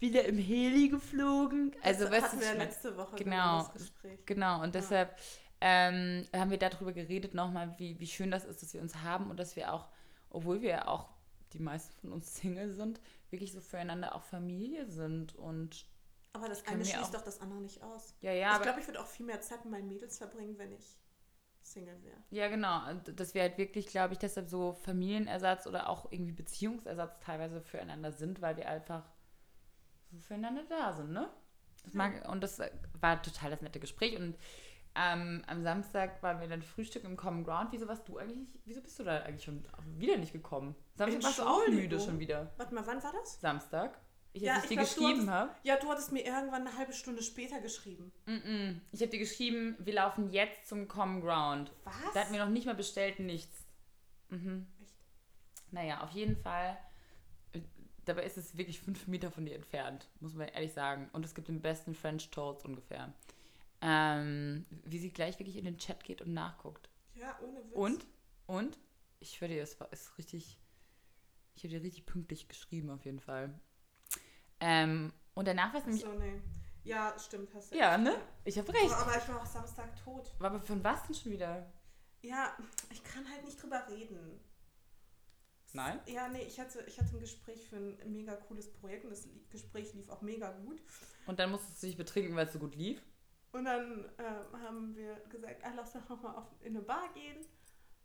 Wieder im Heli geflogen. Also, das weißt du, wir letzte Woche genau, das Gespräch. Genau, und deshalb ähm, haben wir darüber geredet nochmal, wie, wie schön das ist, dass wir uns haben und dass wir auch, obwohl wir ja auch die meisten von uns Single sind, wirklich so füreinander auch Familie sind und Aber das eine schließt doch das andere nicht aus. Ja, ja, ich glaube, ich würde auch viel mehr Zeit mit meinen Mädels verbringen, wenn ich Single wäre. Ja, genau. Und Dass wir halt wirklich, glaube ich, deshalb so Familienersatz oder auch irgendwie Beziehungsersatz teilweise füreinander sind, weil wir einfach so füreinander da sind, ne? Das mag, und das äh, war total das nette Gespräch. Und ähm, am Samstag waren wir dann Frühstück im Common Ground. Wieso warst du eigentlich, wieso bist du da eigentlich schon wieder nicht gekommen? Samstag warst du auch müde schon wieder. Warte mal, wann war das? Samstag? Ich, Ja, ich ich dir glaub, geschrieben habe. Ja, du hattest mir irgendwann eine halbe Stunde später geschrieben. Mm-mm. Ich habe dir geschrieben, wir laufen jetzt zum Common Ground. Was? Da hatten wir noch nicht mal bestellt, nichts. Mhm. Echt? Naja, auf jeden Fall. äh, Dabei ist es wirklich fünf Meter von dir entfernt, muss man ehrlich sagen. Und es gibt den besten French Toast ungefähr. Ähm, wie sie gleich wirklich in den Chat geht und nachguckt. Ja, ohne Witz. Und? Und? Ich schwöre dir, es war ist richtig. Ich habe dir richtig pünktlich geschrieben, auf jeden Fall. Ähm, und danach war es nämlich. So, nee. Ja, stimmt, hast du Ja, recht. ne? Ich habe recht. Aber ich war auch Samstag tot. Aber von was denn schon wieder? Ja, ich kann halt nicht drüber reden. Nein? Ja, nee, ich hatte, ich hatte ein Gespräch für ein mega cooles Projekt und das Gespräch lief auch mega gut. Und dann musstest du dich betrinken, weil es so gut lief. Und dann ähm, haben wir gesagt, ah, lass doch nochmal in eine Bar gehen.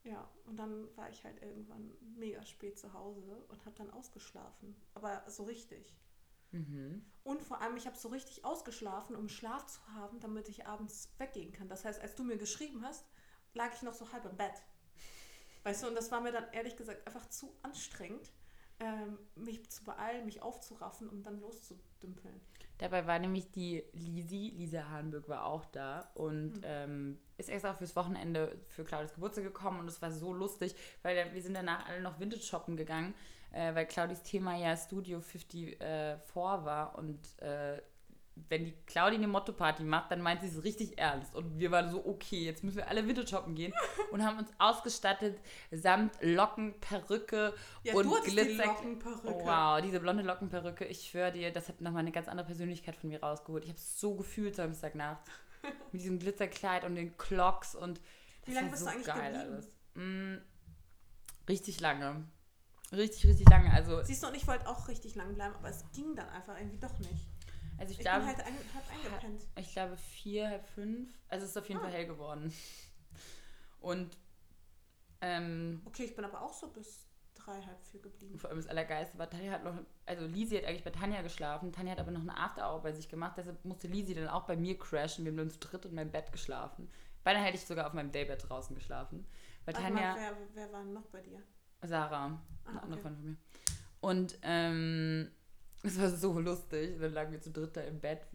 Ja, und dann war ich halt irgendwann mega spät zu Hause und habe dann ausgeschlafen. Aber so richtig. Mhm. Und vor allem, ich habe so richtig ausgeschlafen, um Schlaf zu haben, damit ich abends weggehen kann. Das heißt, als du mir geschrieben hast, lag ich noch so halb im Bett. Weißt du, und das war mir dann ehrlich gesagt einfach zu anstrengend, ähm, mich zu beeilen, mich aufzuraffen, um dann loszudümpeln. Dabei war nämlich die Lisi, Lisa Hahnböck war auch da und Mhm. ähm, ist extra fürs Wochenende für Claudis Geburtstag gekommen und es war so lustig, weil wir sind danach alle noch Vintage shoppen gegangen, äh, weil Claudis Thema ja Studio 54 war und äh, wenn die Claudi eine Motto-Party macht, dann meint sie es richtig ernst. Und wir waren so, okay, jetzt müssen wir alle shoppen gehen und haben uns ausgestattet samt Locken, Perücke Ja, und du hattest die Glitzer. Lockenperücke. Oh, wow, diese blonde Lockenperücke, ich schwöre dir, das hat nochmal eine ganz andere Persönlichkeit von mir rausgeholt. Ich habe es so gefühlt Samstagnacht. Mit diesem Glitzerkleid und den Clocks und das Wie lange bist so du eigentlich geil geblieben? alles. Mm, richtig lange. Richtig, richtig lange. Also, Siehst du, und ich wollte auch richtig lang bleiben, aber es ging dann einfach irgendwie doch nicht. Also ich, Ich glaube, bin halt ein, halb eingepennt. ich glaube vier, halb fünf. Also es ist auf jeden Ah. Fall hell geworden. Und ähm, Okay, ich bin aber auch so bis drei, halb vier geblieben. vor allem das Allergeiste war, Tanja hat noch, also Lisi hat eigentlich bei Tanja geschlafen, Tanja hat aber noch eine After-Hour bei sich gemacht, deshalb musste Lisi dann auch bei mir crashen, wir haben dann zu dritt in meinem Bett geschlafen. Beinahe hätte ich sogar auf meinem Daybed draußen geschlafen. Weil Tanja, mal, wer, wer war noch bei dir? Sarah, Ah, eine andere okay. Freundin von mir. Und ähm, es war so lustig, dann lagen wir zu dritt da im Bett.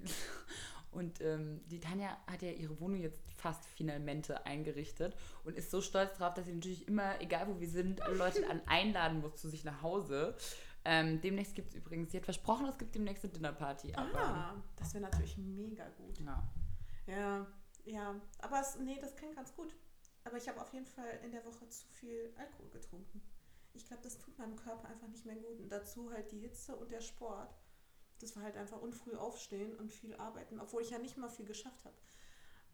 Und ähm, die Tanja hat ja ihre Wohnung jetzt fast finalmente eingerichtet und ist so stolz drauf, dass sie natürlich immer, egal wo wir sind, alle Leute an einladen muss zu sich nach Hause. Ähm, demnächst gibt es übrigens, sie hat versprochen, es gibt demnächst eine Dinnerparty. Aber, Ah, das wäre natürlich mega gut. ja. Ja, ja. Aber es, nee, das klingt ganz gut. Aber ich habe auf jeden Fall in der Woche zu viel Alkohol getrunken. Ich glaube, das tut meinem Körper einfach nicht mehr gut. Und dazu halt die Hitze und der Sport. Das war halt einfach unfrüh aufstehen und viel arbeiten, obwohl ich ja nicht mal viel geschafft habe.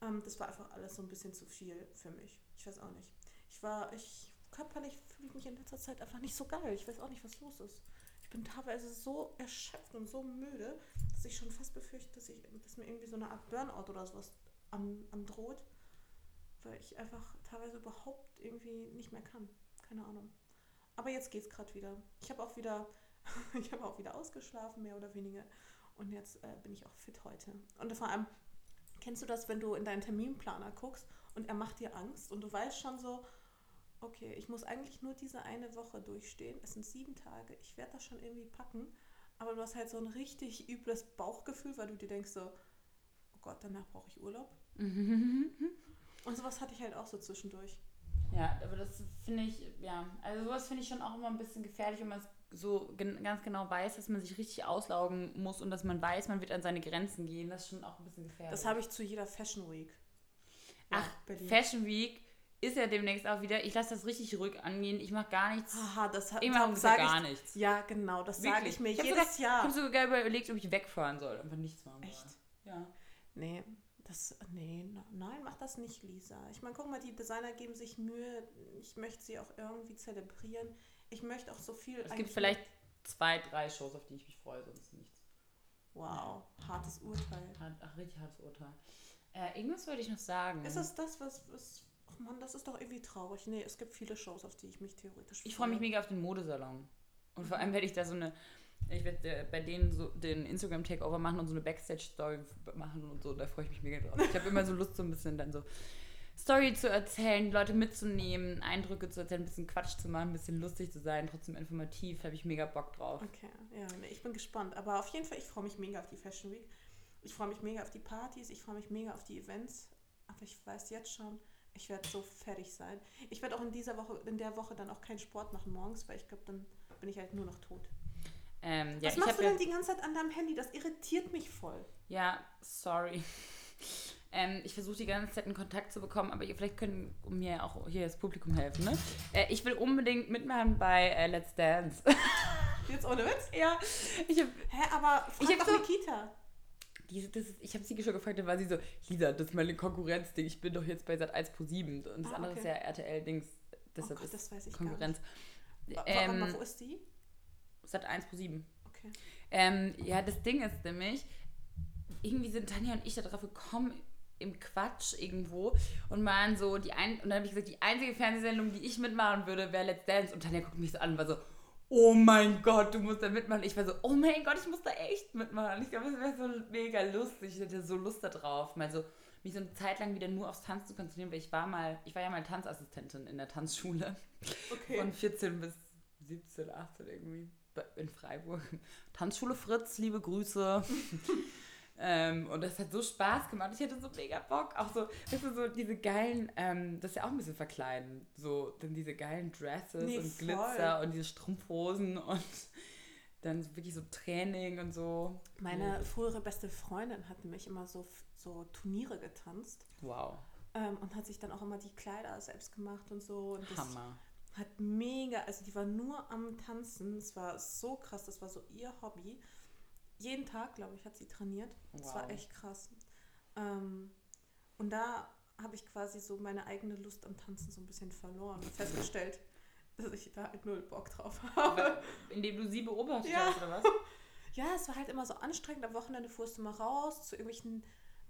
Ähm, das war einfach alles so ein bisschen zu viel für mich. Ich weiß auch nicht. Ich war, ich, körperlich fühle ich mich in letzter Zeit einfach nicht so geil. Ich weiß auch nicht, was los ist. Ich bin teilweise so erschöpft und so müde, dass ich schon fast befürchte, dass, ich, dass mir irgendwie so eine Art Burnout oder sowas an, androht, weil ich einfach teilweise überhaupt irgendwie nicht mehr kann. Keine Ahnung. Aber jetzt geht's gerade wieder. Ich habe auch wieder, ich habe auch wieder ausgeschlafen, mehr oder weniger. Und jetzt äh, bin ich auch fit heute. Und vor allem, kennst du das, wenn du in deinen Terminplaner guckst und er macht dir Angst und du weißt schon so, okay, ich muss eigentlich nur diese eine Woche durchstehen. Es sind sieben Tage. Ich werde das schon irgendwie packen. Aber du hast halt so ein richtig übles Bauchgefühl, weil du dir denkst so, oh Gott, danach brauche ich Urlaub. Und sowas hatte ich halt auch so zwischendurch. Ja, aber das finde ich, ja, also sowas finde ich schon auch immer ein bisschen gefährlich, wenn man es so gen ganz genau weiß, dass man sich richtig auslaugen muss und dass man weiß, man wird an seine Grenzen gehen. Das ist schon auch ein bisschen gefährlich. Das habe ich zu jeder Fashion Week. Ach, Berlin. Fashion Week ist ja demnächst auch wieder. Ich lasse das richtig ruhig angehen. Ich mache gar nichts. Haha, das hat ungefähr sag gar ich, nichts. Ja, genau, das sage ich mir Ich jedes sogar, Jahr. Ich habe sogar überlegt, ob ich wegfahren soll. Einfach nichts machen. Echt? Soll. Ja. Nee, das, nee, nein, mach das nicht, Lisa. Ich meine, guck mal, die Designer geben sich Mühe. Ich möchte sie auch irgendwie zelebrieren. Ich möchte auch so viel. Es gibt vielleicht zwei, drei Shows, auf die ich mich freue, sonst nichts. Wow, hartes Urteil. Hart, ach, richtig hartes Urteil. Äh, irgendwas wollte ich noch sagen. Ist das das, was, was. Ach Mann, das ist doch irgendwie traurig. Nee, es gibt viele Shows, auf die ich mich theoretisch Ich freue mich mega auf den Modesalon. Und vor allem werde ich da so eine. Ich werde äh, bei denen so den Instagram-Takeover machen und so eine Backstage-Story machen und so. Da freue ich mich mega drauf. Ich habe immer so Lust, so ein bisschen dann so Story zu erzählen, Leute mitzunehmen, Eindrücke zu erzählen, ein bisschen Quatsch zu machen, ein bisschen lustig zu sein, trotzdem informativ. Da habe ich mega Bock drauf. Okay, ja, ich bin gespannt. Aber auf jeden Fall, ich freue mich mega auf die Fashion Week. Ich freue mich mega auf die Partys, ich freue mich mega auf die Events. Aber ich weiß jetzt schon, ich werde so fertig sein. Ich werde auch in dieser Woche, in der Woche dann auch keinen Sport machen morgens, weil ich glaube, dann bin ich halt nur noch tot. Ähm, ja, Was machst hab du ja- denn die ganze Zeit an deinem Handy? Das irritiert mich voll. Ja, sorry. Ähm, ich versuche die ganze Zeit einen Kontakt zu bekommen, aber ihr vielleicht können mir auch hier das Publikum helfen. Ne? Äh, ich will unbedingt mitmachen bei äh, Let's Dance. Jetzt ohne Witz? ja, ich habe Hä, aber frag Ich hab doch so- Nikita. diese, das ist, ich habe sie schon gefragt, da war sie so, Lisa, das ist meine Konkurrenzding. Ich bin doch jetzt bei Sat 1 Pro 7 und das Ah, andere okay. ist ja RTL-Dings. Oh Deshalb Gott, ist das weiß ich Konkurrenz. gar nicht. Ähm, wo ist die? Sat 1 Pro 7. Okay. Ähm, ja, das Ding ist nämlich, irgendwie sind Tanja und ich da drauf gekommen im Quatsch irgendwo und waren so die ein und dann habe ich gesagt, die einzige Fernsehsendung, die ich mitmachen würde, wäre Let's Dance und Tanja guckt mich so an und war so, oh mein Gott, du musst da mitmachen. Ich war so, oh mein Gott, ich muss da echt mitmachen. Ich glaube, das wäre so mega lustig. Ich hatte so Lust da drauf, mal so mich so eine Zeit lang wieder nur aufs Tanzen zu konzentrieren, weil ich war mal, ich war ja mal Tanzassistentin in der Tanzschule. Okay. Von 14 bis 17, 18 irgendwie. In Freiburg. Tanzschule Fritz, liebe Grüße. ähm, und das hat so Spaß gemacht. Ich hatte so mega Bock. Auch so, weißt du, so diese geilen, ähm, das ist ja auch ein bisschen verkleiden. So, dann diese geilen Dresses Nee, und voll. Glitzer und diese Strumpfhosen und dann wirklich so Training und so. Meine frühere beste Freundin hat nämlich immer so, so Turniere getanzt Wow. ähm, und hat sich dann auch immer die Kleider selbst gemacht und so. Und Hammer. Hat mega, also die war nur am Tanzen. Es war so krass, das war so ihr Hobby. Jeden Tag, glaube ich, hat sie trainiert. Das Wow. war echt krass. Ähm, und da habe ich quasi so meine eigene Lust am Tanzen so ein bisschen verloren und festgestellt, dass ich da halt null Bock drauf habe. Indem du sie beobachtet Ja. hast, oder was? Ja, es war halt immer so anstrengend. Am Wochenende fuhrst du mal raus zu irgendwelchen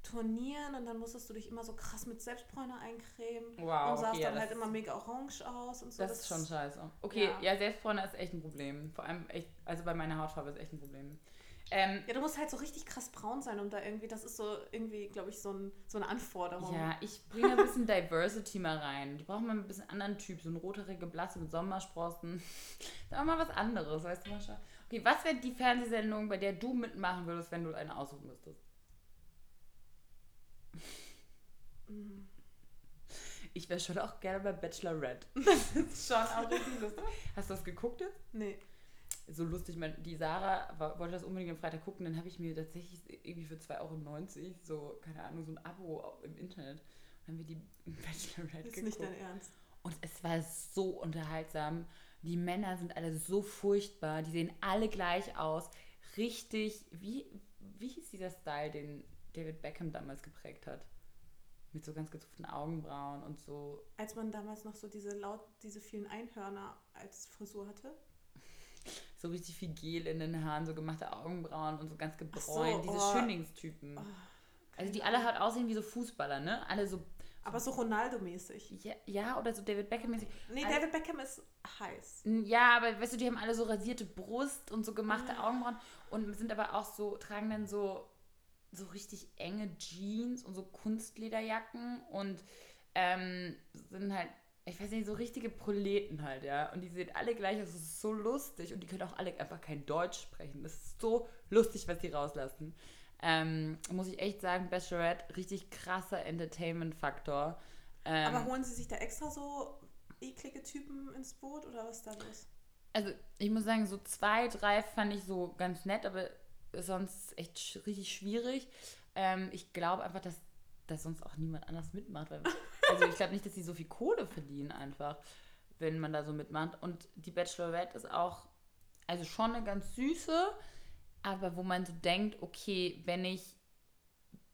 Turnieren und dann musstest du dich immer so krass mit Selbstbräuner eincremen Wow. und sahst okay, dann das halt immer mega orange aus und so. Das ist schon scheiße. Okay, Ja. ja, Selbstbräuner ist echt ein Problem. Vor allem echt, also bei meiner Hautfarbe ist echt ein Problem. Ähm, Ja, du musst halt so richtig krass braun sein, um da irgendwie, das ist so irgendwie, glaube ich, so, ein, so eine Anforderung. ja, ich bringe ein bisschen Diversity mal rein. Die brauchen mal ein bisschen anderen Typ, so ein rothaarige Blasse mit Sommersprossen. Sag mal was anderes, weißt du, Mascha? Okay, was wäre die Fernsehsendung, bei der du mitmachen würdest, wenn du eine aussuchen müsstest? Mm. Ich wäre schon auch gerne bei Bachelorette. Das ist schon auch richtig lustig. Hast du das geguckt jetzt? Nee. so lustig. Mein, die Sarah war, wollte das unbedingt am Freitag gucken. Dann habe ich mir tatsächlich irgendwie für 2,90 Euro so, keine Ahnung, so ein Abo im Internet. Und dann haben wir die Bachelorette Ist nicht geguckt. dein Ernst. Und es war so unterhaltsam. Die Männer sind alle so furchtbar. Die sehen alle gleich aus. Richtig, wie, wie hieß dieser Style, den David Beckham damals geprägt hat? Mit so ganz gezupften Augenbrauen und so. Als man damals noch so diese laut, diese vielen Einhörner als Frisur hatte. So richtig viel Gel in den Haaren, so gemachte Augenbrauen und so ganz Ach so, gebräunt. Diese oh. Schönlingstypen. Oh, Also die alle halt aussehen wie so Fußballer, ne? Alle so, Aber so Ronaldo-mäßig. ja, ja oder so David Beckham-mäßig. Nee, Also- David Beckham ist heiß. Ja, aber weißt du, die haben alle so rasierte Brust und so gemachte Ah. Augenbrauen und sind aber auch so, tragen dann so, so richtig enge Jeans und so Kunstlederjacken und ähm, sind halt, ich weiß nicht, so richtige Proleten halt, ja. Und die sehen alle gleich aus, das ist so lustig und die können auch alle einfach kein Deutsch sprechen. Das ist so lustig, was die rauslassen. Ähm, muss ich echt sagen, Bachelorette, richtig krasser Entertainment-Faktor. Ähm, Aber holen sie sich da extra so eklige Typen ins Boot oder was da los? Also, ich muss sagen, so zwei, drei fand ich so ganz nett, aber sonst echt sch richtig schwierig. Ähm, ich glaube einfach, dass, dass sonst auch niemand anders mitmacht. Weil, also, ich glaube nicht, dass sie so viel Kohle verdienen, einfach, wenn man da so mitmacht. Und die Bachelorette ist auch, also schon eine ganz süße, aber wo man so denkt, okay, wenn ich,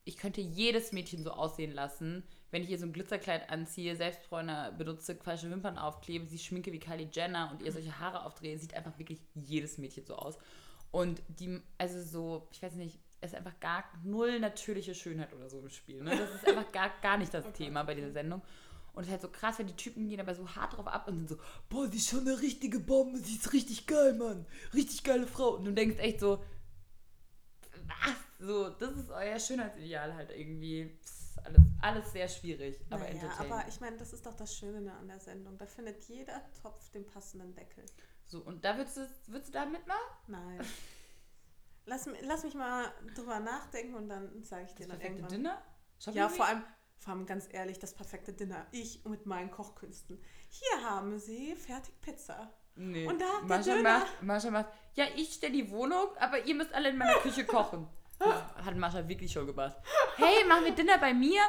ich könnte jedes Mädchen so aussehen lassen, wenn ich ihr so ein Glitzerkleid anziehe, Selbstbräuner benutze, falsche Wimpern aufklebe, sie schminke wie Kylie Jenner und ihr solche Haare aufdrehe, sieht einfach wirklich jedes Mädchen so aus. Und die, also so, ich weiß nicht, es ist einfach gar null natürliche Schönheit oder so im Spiel. Ne? Das ist einfach gar, gar nicht das Thema bei dieser Sendung. Und es ist halt so krass, wenn die Typen gehen aber so hart drauf ab und sind so, boah, sie ist schon eine richtige Bombe, sie ist richtig geil, Mann. Richtig geile Frau. Und du denkst echt so, was? So, das ist euer Schönheitsideal halt irgendwie. Ist alles, alles sehr schwierig, aber naja, entertaining. aber ich meine, das ist doch das Schöne an der Sendung. Da findet jeder Topf den passenden Deckel. So, und da würdest du, würdest du da mitmachen? Nein. lass, lass mich mal drüber nachdenken und dann sage ich dir Das dann perfekte irgendwann. Dinner? Shopping Ja, vor allem, vor allem ganz ehrlich, das perfekte Dinner. Ich mit meinen Kochkünsten. Hier haben Sie fertig Pizza. Nee. Und da der Mascha Döner. macht, Mascha macht, ja, ich stelle die Wohnung, aber ihr müsst alle in meiner Küche kochen. Das hat Mascha wirklich schon gemacht. Hey, machen wir Dinner bei mir?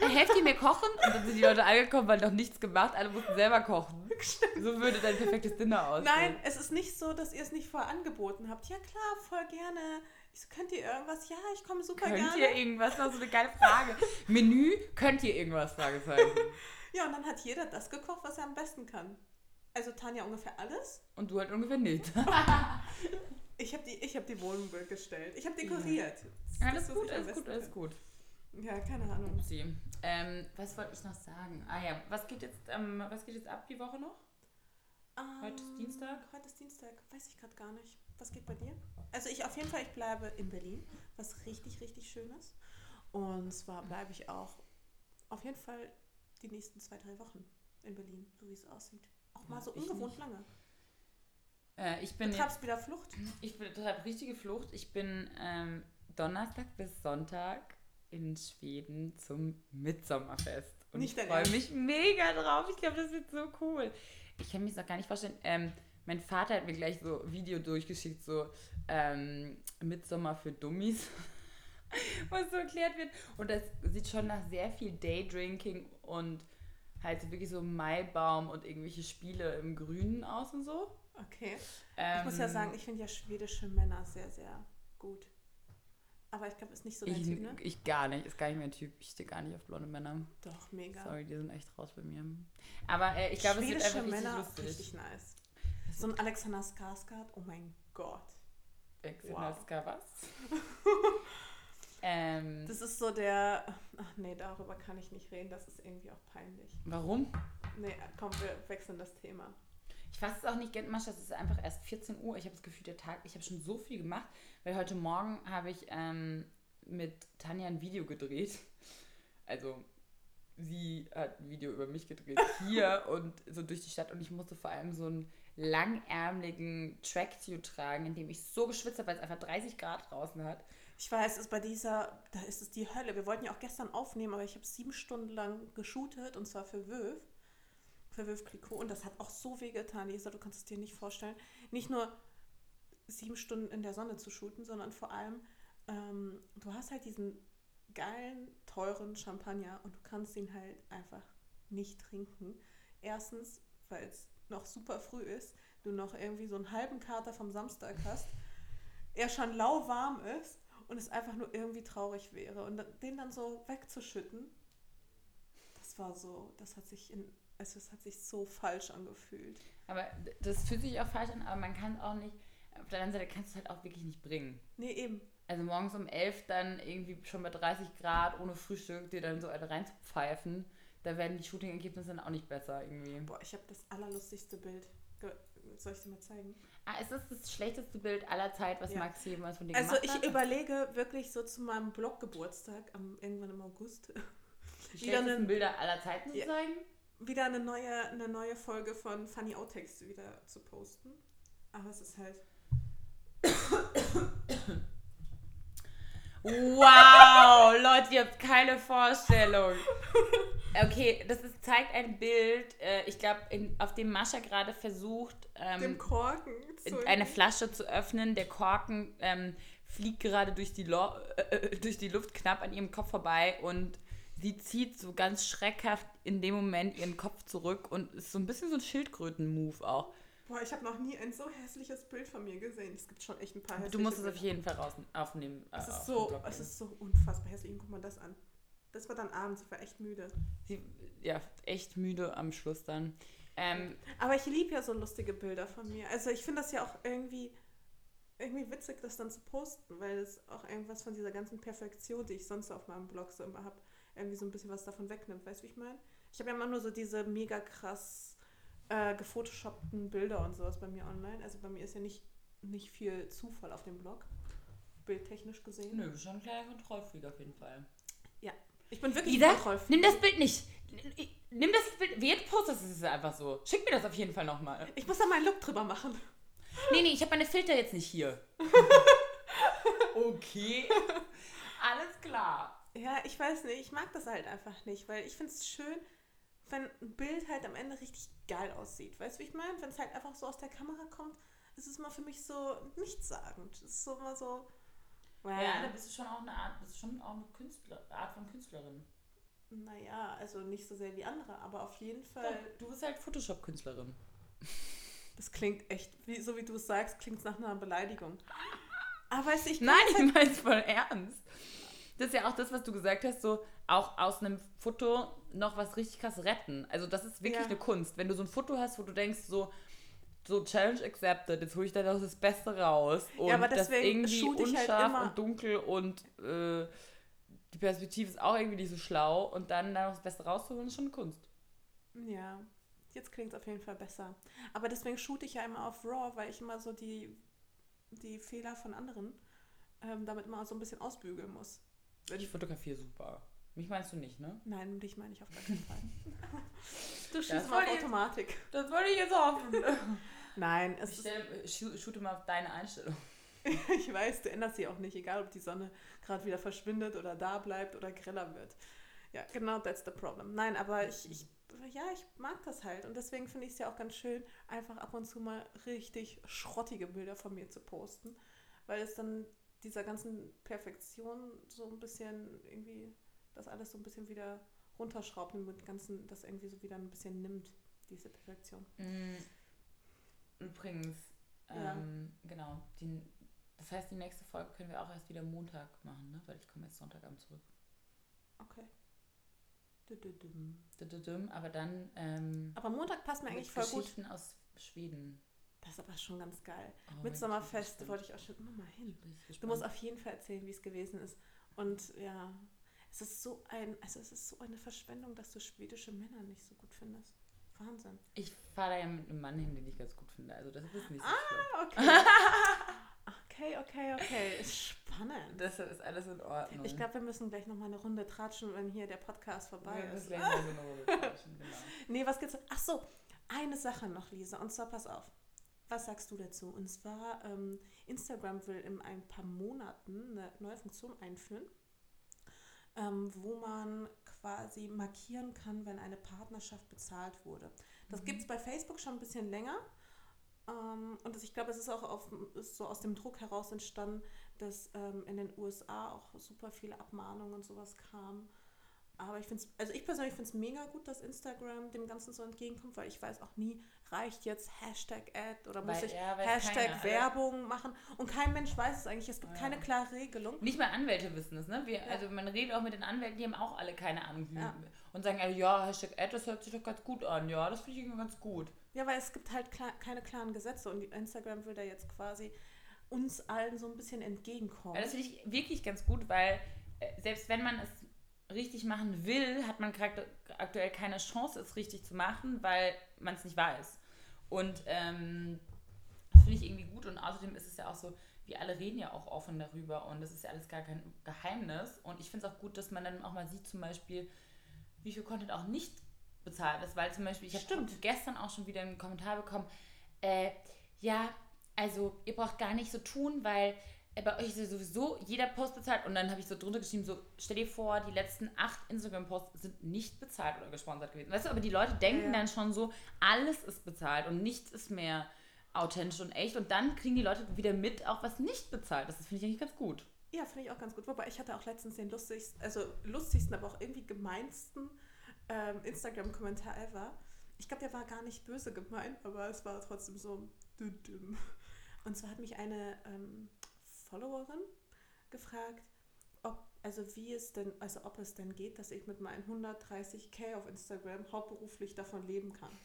Helft ihr mir kochen? Und dann sind die Leute angekommen, weil noch nichts gemacht, alle mussten selber kochen. So würde dein perfektes Dinner aussehen. Nein, es ist nicht so, dass ihr es nicht vorher angeboten habt. Ja klar, voll gerne. Ich so, könnt ihr irgendwas? Ja, ich komme super Könnt gerne. ihr irgendwas? Das ist so eine geile Frage. Menü, könnt ihr irgendwas? Fragezeichen. Ja, und dann hat jeder das gekocht, was er am besten kann. Also Tanja ungefähr alles. Und du halt ungefähr nicht. Ich habe die, ich hab die Wohnung gestellt. Ich habe dekoriert. Das Alles gut, ich am alles gut, alles gut. Ja, keine Ahnung. Upsi. Ähm, was wollte ich noch sagen? Ah ja, was geht jetzt, ähm, was geht jetzt ab die Woche noch? Heute ist Ähm, Dienstag? Heute ist Dienstag. Weiß ich gerade gar nicht. Was geht bei dir? Also ich auf jeden Fall, ich bleibe in Berlin, was richtig, richtig schön ist. Und zwar bleibe ich auch auf jeden Fall die nächsten zwei, drei Wochen in Berlin, so wie es aussieht. Auch mal Ja, so ich ungewohnt nicht. lange. Äh, ich bin jetzt, treibst wieder Flucht. ich bin total richtige Flucht. Ich bin ähm, Donnerstag bis Sonntag in Schweden zum Mitsommerfest. Und Nicht ich freue mich mega drauf. Ich glaube, das wird so cool. Ich kann das auch gar nicht vorstellen. Ähm, mein Vater hat mir gleich so ein Video durchgeschickt, so ähm, Mitsommer für Dummies, was so erklärt wird. Und das sieht schon nach sehr viel Daydrinking und halt so wirklich so Maibaum und irgendwelche Spiele im Grünen aus und so. Okay. Ähm, Ich muss ja sagen, ich finde ja schwedische Männer sehr, sehr gut. Aber ich glaube, ist nicht so dein ich, Typ, ne? ich gar nicht, ist gar nicht mein Typ. Ich stehe gar nicht auf blonde Männer. Doch, mega. Sorry, die sind echt raus bei mir. Aber äh, ich glaube, es wird einfach richtig Männer, lustig. richtig nice. So ein Alexander Skarsgård, oh mein Gott. Alexander Wow. Skavas. ähm, Das ist so der. Ach nee, darüber kann ich nicht reden, das ist irgendwie auch peinlich. warum? Nee, komm, wir wechseln das Thema. Ich fasse es auch nicht, Gentmascha, es ist einfach erst 14 Uhr. Ich habe das Gefühl, der Tag, ich habe schon so viel gemacht, weil heute Morgen habe ich ähm, mit Tanja ein Video gedreht. Also sie hat ein Video über mich gedreht hier und so durch die Stadt und ich musste vor allem so einen langärmeligen Tracksuit tragen, in dem ich so geschwitzt habe, weil es einfach 30 Grad draußen hat. Ich weiß, es ist bei dieser, da ist es die Hölle. Wir wollten ja auch gestern aufnehmen, aber ich habe sieben Stunden lang geshootet und zwar für Wöf. Wöf Clicquot und das hat auch so weh getan, Lisa, du kannst es dir nicht vorstellen. Nicht nur sieben Stunden in der Sonne zu shooten, sondern vor allem, ähm, du hast halt diesen geilen, teuren Champagner und du kannst ihn halt einfach nicht trinken. Erstens, weil es noch super früh ist, du noch irgendwie so einen halben Kater vom Samstag hast, er schon lauwarm ist und es einfach nur irgendwie traurig wäre. Und den dann so wegzuschütten, das war so, das hat sich in, also es hat sich so falsch angefühlt. Aber das fühlt sich auch falsch an, aber man kann es auch nicht, auf der anderen Seite kannst du es halt auch wirklich nicht bringen. Nee, eben. Also morgens um 11 dann irgendwie schon bei 30 Grad ohne Frühstück dir dann so eine reinzupfeifen, da werden die Shooting-Ergebnisse dann auch nicht besser irgendwie. Boah, ich habe das allerlustigste Bild. Soll ich dir mal zeigen? Ah, ist das schlechteste Bild aller Zeit, was Ja. Max jemals von dir Also gemacht ich hat? überlege wirklich so zu meinem Bloggeburtstag irgendwann im August die schlechtesten eine- Bilder aller Zeiten zu Ja. zeigen? Wieder eine neue, eine neue Folge von Funny Outtakes wieder zu posten. Aber es ist halt. Wow, Leute, ihr habt keine Vorstellung. Okay, das ist, zeigt ein Bild, äh, ich glaube, auf dem Mascha gerade versucht, ähm, dem Korken eine Flasche zu öffnen. Der Korken ähm, fliegt gerade durch die, Lo äh, durch die Luft knapp an ihrem Kopf vorbei und sie zieht so ganz schreckhaft in dem Moment ihren Kopf zurück und ist so ein bisschen so ein Schildkröten-Move auch. Boah, ich habe noch nie ein so hässliches Bild von mir gesehen. Es gibt schon echt ein paar hässliche Du musst es auf jeden Fall raus aufnehmen. äh, Es auf ist, den so, es ist so unfassbar hässlich. Guck mal das an. Das war dann abends, ich war echt müde. Sie, ja, echt müde am Schluss dann. Ähm, Aber ich liebe ja so lustige Bilder von mir. Also ich finde das ja auch irgendwie irgendwie witzig, das dann zu posten, weil es auch irgendwas von dieser ganzen Perfektion, die ich sonst auf meinem Blog so immer habe, irgendwie so ein bisschen was davon wegnimmt. Weißt du, wie ich meine? Ich habe ja immer nur so diese mega krass äh, gefotoshoppten Bilder und sowas bei mir online. Also bei mir ist ja nicht, nicht viel Zufall auf dem Blog, bildtechnisch gesehen. Nö, schon ein kleiner Kontrollfreak auf jeden Fall. Ich bin wirklich Lisa, Kontrollfreak. nimm das Bild nicht. Nimm das Bild. Wie jetzt postest es einfach so. Schick mir das auf jeden Fall nochmal. Ich muss da meinen Look drüber machen. Nee, nee, ich habe meine Filter jetzt nicht hier. okay. Alles klar. Ja, ich weiß nicht, ich mag das halt einfach nicht, weil ich finde es schön, wenn ein Bild halt am Ende richtig geil aussieht. Weißt du, wie ich meine? Wenn es halt einfach so aus der Kamera kommt, ist es immer für mich so nichtssagend. Es ist so immer so. Ja, da bist du schon auch eine Art, bist schon auch eine Künstler, Art von Künstlerin. Naja, also nicht so sehr wie andere, aber auf jeden Fall. Du bist halt Photoshop-Künstlerin. Das klingt echt, wie, so wie du es sagst, klingt es nach einer Beleidigung. Aber weißt du, ich Nein, ich halt, meine es voll ernst. Das ist ja auch das, was du gesagt hast, so auch aus einem Foto noch was richtig krass retten. Also das ist wirklich Ja. eine Kunst. Wenn du so ein Foto hast, wo du denkst, so, so Challenge accepted, jetzt hole ich da noch das Beste raus. Und aber das deswegen irgendwie shoot ich halt unscharf immer- und dunkel und äh, die Perspektive ist auch irgendwie nicht so schlau und dann da noch das Beste rauszuholen, ist schon eine Kunst. Ja, jetzt klingt es auf jeden Fall besser. Aber deswegen shoot ich ja immer auf RAW, weil ich immer so die, die Fehler von anderen ähm, damit mal so ein bisschen ausbügeln muss. Ich fotografiere super. Mich meinst du nicht, ne? Nein, dich meine ich auf gar keinen Fall. du schießt mal auf Automatik. Das wollte ich jetzt hoffen. Nein, es Ich ist, stell, schu- shoote mal auf deine Einstellung. ich weiß, du änderst sie auch nicht, egal ob die Sonne gerade wieder verschwindet oder da bleibt oder greller wird. Ja, genau, that's the problem. Nein, aber ich, ich ja, ich mag das halt. Und deswegen finde ich es ja auch ganz schön, einfach ab und zu mal richtig schrottige Bilder von mir zu posten. Weil es dann dieser ganzen Perfektion so ein bisschen irgendwie, das alles so ein bisschen wieder runterschraubt und mit dem ganzen, das irgendwie so wieder ein bisschen nimmt, diese Perfektion. Mm, Übrigens, Ja. ähm, genau. Die, das heißt, die nächste Folge können wir auch erst wieder Montag machen, ne? Weil ich komme jetzt Sonntagabend zurück. Okay. Dü-dü-düm. Dü-dü-düm, Aber dann ähm, Aber Montag passt mir eigentlich voll gut. Geschichten aus Schweden. Das ist aber schon ganz geil. Oh, bin Mit ich Sommerfest gespannt. wollte ich auch schon immer mal hin. Du musst auf jeden Fall erzählen, wie es gewesen ist. Und ja, es ist so ein, also es ist so eine Verschwendung, dass du schwedische Männer nicht so gut findest. Wahnsinn. Ich fahre da ja mit einem Mann hin, den ich ganz gut finde. Also das ist nicht so Ah. Okay. okay, okay, okay. Spannend. Deshalb ist alles in Ordnung. Ich glaube, wir müssen gleich nochmal eine Runde tratschen, wenn hier der Podcast vorbei wir ist. mal so eine Runde quatschen, genau. Nee, was gibt's? Ach so, eine Sache noch, Lisa. Und zwar, pass auf. Was sagst du dazu? Und zwar, ähm, Instagram will in ein paar Monaten eine neue Funktion einführen, ähm, wo man quasi markieren kann, wenn eine Partnerschaft bezahlt wurde. Das Mhm. gibt es bei Facebook schon ein bisschen länger. Ähm, und das, ich glaube, es ist auch auf, ist so aus dem Druck heraus entstanden, dass ähm, in den USA auch super viele Abmahnungen und sowas kamen. Aber ich finde es, also ich persönlich finde es mega gut, dass Instagram dem Ganzen so entgegenkommt, weil ich weiß auch nie, reicht jetzt Hashtag Ad oder muss Weil- ich ja, Hashtag keiner. Werbung machen? Und kein Mensch weiß es eigentlich. Es gibt Ja. keine klare Regelung. Nicht mal Anwälte wissen es, ne? Wir, Ja. Also man redet auch mit den Anwälten, die haben auch alle keine Ahnung. Und sagen, also, ja, Hashtag Ad, das hört sich doch ganz gut an. Ja, das finde ich irgendwie ganz gut. Ja, weil es gibt halt klar, keine klaren Gesetze und Instagram will da jetzt quasi uns allen so ein bisschen entgegenkommen. Ja, das finde ich wirklich ganz gut, weil äh, selbst wenn man es richtig machen will, hat man aktuell keine Chance, es richtig zu machen, weil man es nicht weiß. Und ähm, das finde ich irgendwie gut und außerdem ist es ja auch so, wir alle reden ja auch offen darüber und das ist ja alles gar kein Geheimnis. Und ich finde es auch gut, dass man dann auch mal sieht, zum Beispiel, wie viel Content auch nicht bezahlt ist, weil zum Beispiel, ich habe gestern auch schon wieder einen Kommentar bekommen, äh, ja, also ihr braucht gar nicht so tun, weil bei euch ist ja sowieso jeder Post bezahlt und dann habe ich so drunter geschrieben, so stell dir vor, die letzten acht Instagram-Posts sind nicht bezahlt oder gesponsert gewesen. Weißt du, aber die Leute denken Ja, dann schon so, alles ist bezahlt und nichts ist mehr authentisch und echt und dann kriegen die Leute wieder mit, auch was nicht bezahlt ist. Das finde ich eigentlich ganz gut. Ja, finde ich auch ganz gut. Wobei ich hatte auch letztens den lustigsten, also lustigsten, aber auch irgendwie gemeinsten ähm, Instagram-Kommentar ever. Ich glaube, der war gar nicht böse gemeint, aber es war trotzdem so. Und zwar hat mich eine ähm, Followerin gefragt, ob, also wie es denn, also ob es denn geht, dass ich mit meinen 130k auf Instagram hauptberuflich davon leben kann.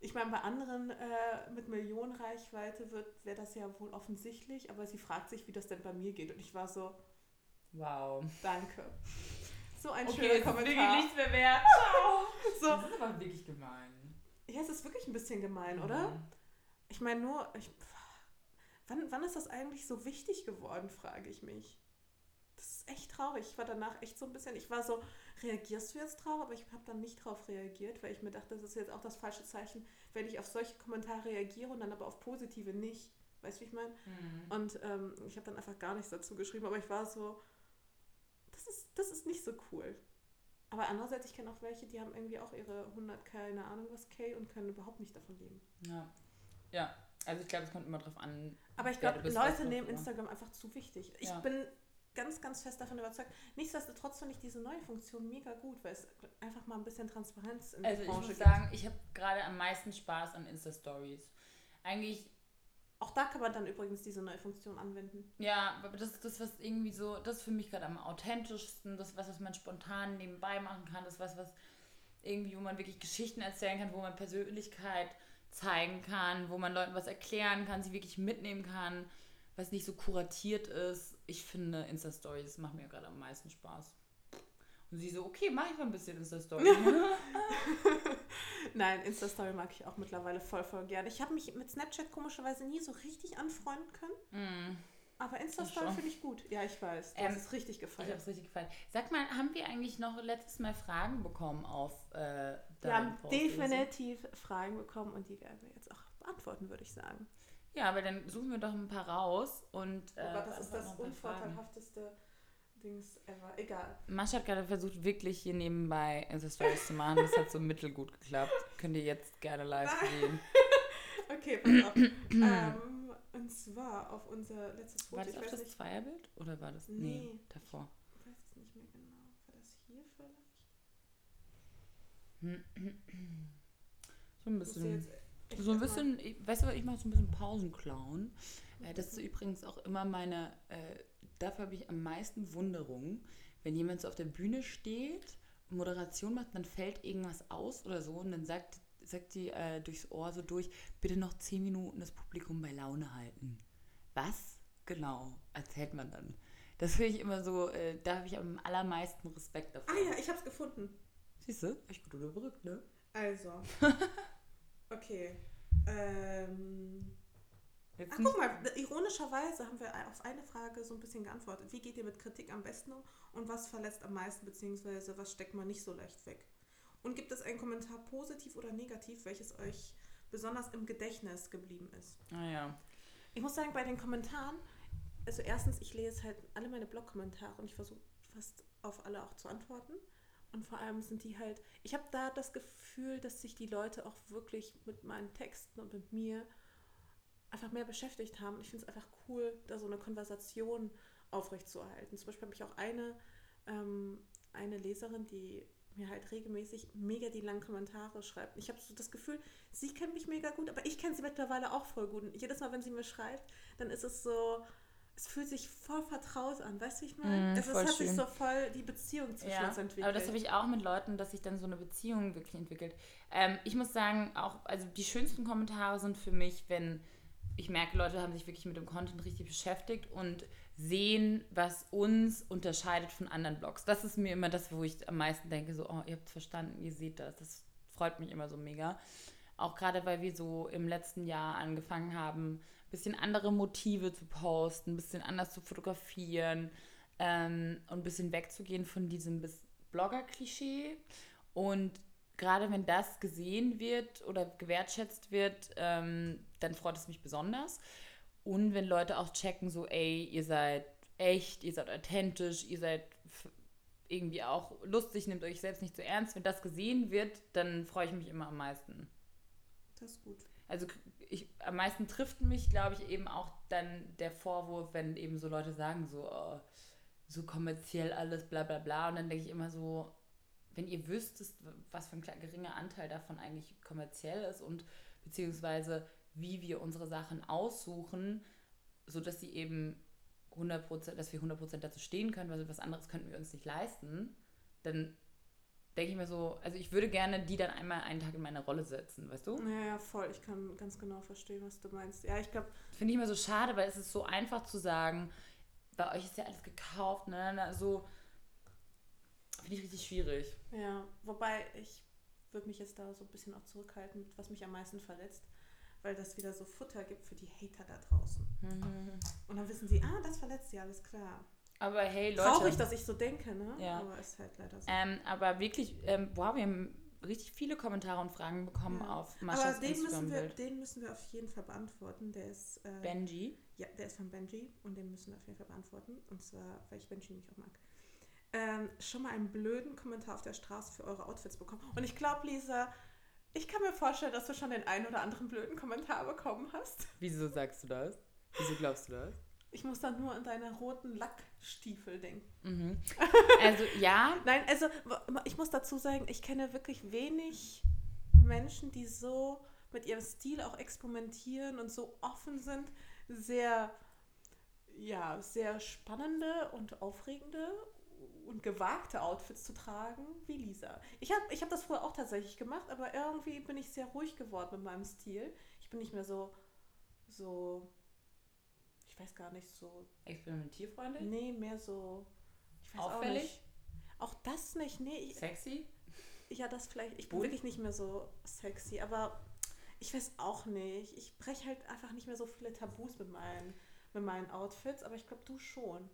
Ich meine, bei anderen äh, mit Millionen Reichweite wäre das ja wohl offensichtlich, aber sie fragt sich, wie das denn bei mir geht. Und ich war so, wow. Danke. So ein okay, schöner Kommentar. Wirklich nichts mehr wert. So. Das ist aber wirklich gemein. Ja, es ist wirklich ein bisschen gemein, oder? Mhm. Ich meine nur, ich, wann, wann ist das eigentlich so wichtig geworden, frage ich mich. Das ist echt traurig. Ich war danach echt so ein bisschen, ich war so, reagierst du jetzt drauf? Aber ich habe dann nicht drauf reagiert, weil ich mir dachte, das ist jetzt auch das falsche Zeichen, wenn ich auf solche Kommentare reagiere und dann aber auf positive nicht. Weißt du, wie ich meine? Mhm. Und ähm, ich habe dann einfach gar nichts dazu geschrieben, aber ich war so, das ist, das ist nicht so cool. Aber andererseits, ich kenne auch welche, die haben irgendwie auch ihre 100, keine Ahnung was K und können überhaupt nicht davon leben. Ja. Ja, also ich glaube, es kommt immer drauf an. Aber ich glaube, Leute nehmen Instagram einfach zu wichtig. Ich Ja. bin ganz, ganz fest davon überzeugt. Nichtsdestotrotz finde ich diese neue Funktion mega gut, weil es einfach mal ein bisschen Transparenz in Also ich Branche muss gibt. sagen, ich habe gerade am meisten Spaß an Insta-Stories. Eigentlich, Auch da kann man dann übrigens diese neue Funktion anwenden. ja, aber das ist das, was irgendwie so, das ist für mich gerade am authentischsten, das ist was, was man spontan nebenbei machen kann, das ist was, was irgendwie, wo man wirklich Geschichten erzählen kann, wo man Persönlichkeit zeigen kann, wo man Leuten was erklären kann, sie wirklich mitnehmen kann, was nicht so kuratiert ist. Ich finde Insta-Stories machen mir gerade am meisten Spaß. Und sie so, okay, mach ich mal ein bisschen Insta-Story. Nein, Insta-Story mag ich auch mittlerweile voll, voll gerne. Ich habe mich mit Snapchat komischerweise nie so richtig anfreunden können. mm. Aber Insta-Story finde ich gut. Ja, ich weiß. Du Ähm, hast es richtig Ich gefallen. habe es richtig gefallen. Sag mal, haben wir eigentlich noch letztes Mal Fragen bekommen auf äh, Wir haben definitiv Fragen bekommen und die werden wir jetzt auch beantworten, würde ich sagen. Ja, aber dann suchen wir doch ein paar raus und. Äh, Aber das ist das unvorteilhafteste Dings ever. Egal. Mascha hat gerade versucht, wirklich hier nebenbei Insta-Stories zu machen. Das hat so mittelgut geklappt. Könnt ihr jetzt gerne live sehen. Okay, pass auf. ähm, und zwar auf unser letztes Foto. War das ich weiß das nicht, Zweierbild? Oder war das? Nee, Nee. davor. ich weiß es nicht mehr genau. War das hier vielleicht? So ein bisschen. So ein bisschen, ich- weißt du, ich mache so ein bisschen Pausenclown. Äh, das ist übrigens auch immer meine, äh, dafür habe ich am meisten Wunderung, wenn jemand so auf der Bühne steht, Moderation macht, dann fällt irgendwas aus oder so und dann sagt, sagt die äh, durchs Ohr so durch, bitte noch zehn Minuten das Publikum bei Laune halten. Was genau erzählt man dann? Das finde ich immer so, äh, da habe ich am allermeisten Respekt davor. Ah ja, ich hab's gefunden. Siehst du? Ich gut überbrückt, ne? Also. Okay. Ähm. Jetzt Ach, guck mal, ironischerweise haben wir auf eine Frage so ein bisschen geantwortet. Wie geht ihr mit Kritik am besten um und was verlässt am meisten, beziehungsweise was steckt man nicht so leicht weg? Und gibt es einen Kommentar positiv oder negativ, welches euch besonders im Gedächtnis geblieben ist? Ah ja. Ich muss sagen, bei den Kommentaren, also erstens, ich lese halt alle meine Blog-Kommentare und ich versuche fast auf alle auch zu antworten. Und vor allem sind die halt, ich habe da das Gefühl, dass sich die Leute auch wirklich mit meinen Texten und mit mir einfach mehr beschäftigt haben. Ich finde es einfach cool, da so eine Konversation aufrechtzuerhalten. Zum Beispiel habe ich auch eine, ähm, eine Leserin, die mir halt regelmäßig mega die langen Kommentare schreibt. Ich habe so das Gefühl, sie kennt mich mega gut, aber ich kenne sie mittlerweile auch voll gut. Und jedes Mal, wenn sie mir schreibt, dann ist es so, es fühlt sich voll vertraut an, weißt du, ich meine? Mm, es hat sich schön. so voll die Beziehung zwischen Ja, uns entwickelt. aber das habe ich auch mit Leuten, dass sich dann so eine Beziehung wirklich entwickelt. Ähm, ich muss sagen, auch, also die schönsten Kommentare sind für mich, wenn ich merke, Leute haben sich wirklich mit dem Content richtig beschäftigt und sehen, was uns unterscheidet von anderen Blogs. Das ist mir immer das, wo ich am meisten denke, so, oh, ihr habt es verstanden, ihr seht das. Das freut mich immer so mega. Auch gerade, weil wir so im letzten Jahr angefangen haben, bisschen andere Motive zu posten, ein bisschen anders zu fotografieren ähm, und ein bisschen wegzugehen von diesem Blogger-Klischee. Und gerade wenn das gesehen wird oder gewertschätzt wird, ähm, dann freut es mich besonders. Und wenn Leute auch checken, so, ey, ihr seid echt, ihr seid authentisch, ihr seid irgendwie auch lustig, nehmt euch selbst nicht so ernst. Wenn das gesehen wird, dann freue ich mich immer am meisten. das ist gut. Also ich, am meisten trifft mich, glaube ich, eben auch dann der Vorwurf, wenn eben so Leute sagen, so, oh, so kommerziell alles, bla bla bla. Und dann denke ich immer so, wenn ihr wüsstest, was für ein geringer Anteil davon eigentlich kommerziell ist und beziehungsweise wie wir unsere Sachen aussuchen, sodass sie eben 100%, dass wir 100% dazu stehen können, weil was anderes könnten wir uns nicht leisten, dann denke ich mir so, also ich würde gerne die dann einmal einen Tag in meine Rolle setzen, weißt du? Ja, ja, voll. Ich kann ganz genau verstehen, was du meinst. Ja, ich glaube, Finde ich immer so schade, weil es ist so einfach zu sagen, bei euch ist ja alles gekauft, ne? Na, So finde ich richtig schwierig. ja. Wobei ich würde mich jetzt da so ein bisschen auch zurückhalten, was mich am meisten verletzt, weil das wieder so Futter gibt für die Hater da draußen. Und dann wissen sie, ah, das verletzt sie, alles klar. Aber hey, Leute. Traurig, dass ich so denke, ne? Ja. Aber ist halt leider so. Ähm, aber wirklich, ähm, wow, wir haben richtig viele Kommentare und Fragen bekommen Ja. auf Aber Maschas den müssen, wir, den müssen wir auf jeden Fall beantworten. Der ist, äh, Benji. ja, der ist von Benji und den müssen wir auf jeden Fall beantworten. Und zwar, weil ich Benji nämlich auch mag. Ähm, schon mal einen blöden Kommentar auf der Straße für eure Outfits bekommen. Und ich glaube, Lisa, ich kann mir vorstellen, dass du schon den einen oder anderen blöden Kommentar bekommen hast. Wieso sagst du das? Wieso glaubst du das? Ich muss dann nur an deine roten Lackstiefel denken. Mhm. Also ja, Nein, also ich muss dazu sagen, ich kenne wirklich wenig Menschen, die so mit ihrem Stil auch experimentieren und so offen sind, sehr, ja, sehr spannende und aufregende und gewagte Outfits zu tragen wie Lisa. Ich habe ich hab das früher auch tatsächlich gemacht, aber irgendwie bin ich sehr ruhig geworden mit meinem Stil. Ich bin nicht mehr so, so, ich weiß gar nicht, so experimentierfreundlich, Nee, mehr so. Auch, Auffällig? nicht. auch das nicht. Nee, ich, sexy. ja, das vielleicht. Ich bin Bunt? wirklich nicht mehr so sexy, aber ich weiß auch nicht. Ich breche halt einfach nicht mehr so viele Tabus mit meinen, mit meinen Outfits, aber ich glaube, du schon.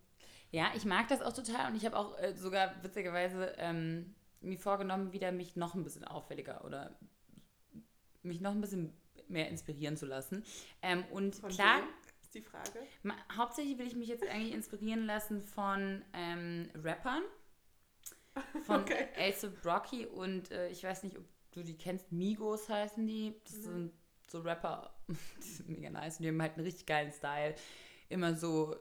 Ja, ich mag das auch total und ich habe auch äh, sogar witzigerweise ähm, mir vorgenommen, wieder mich noch ein bisschen auffälliger oder mich noch ein bisschen mehr inspirieren zu lassen. Ähm, und Von klar? Ist die Frage. hauptsächlich will ich mich jetzt eigentlich inspirieren lassen von ähm, Rappern. Von Okay. A$AP Rocky und äh, ich weiß nicht, ob du die kennst, Migos heißen die. Das Mhm. sind so Rapper, die sind mega nice und die haben halt einen richtig geilen Style. Immer so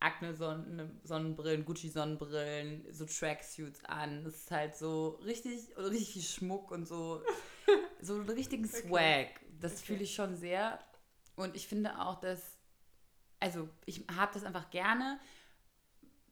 Akne Sonnen Sonnenbrillen, Gucci Sonnenbrillen, so Tracksuits an. Das ist halt so richtig, richtig viel Schmuck und so, so einen richtigen Okay. Swag. Das Okay. fühle ich schon sehr. Und ich finde auch, dass, also ich habe das einfach gerne,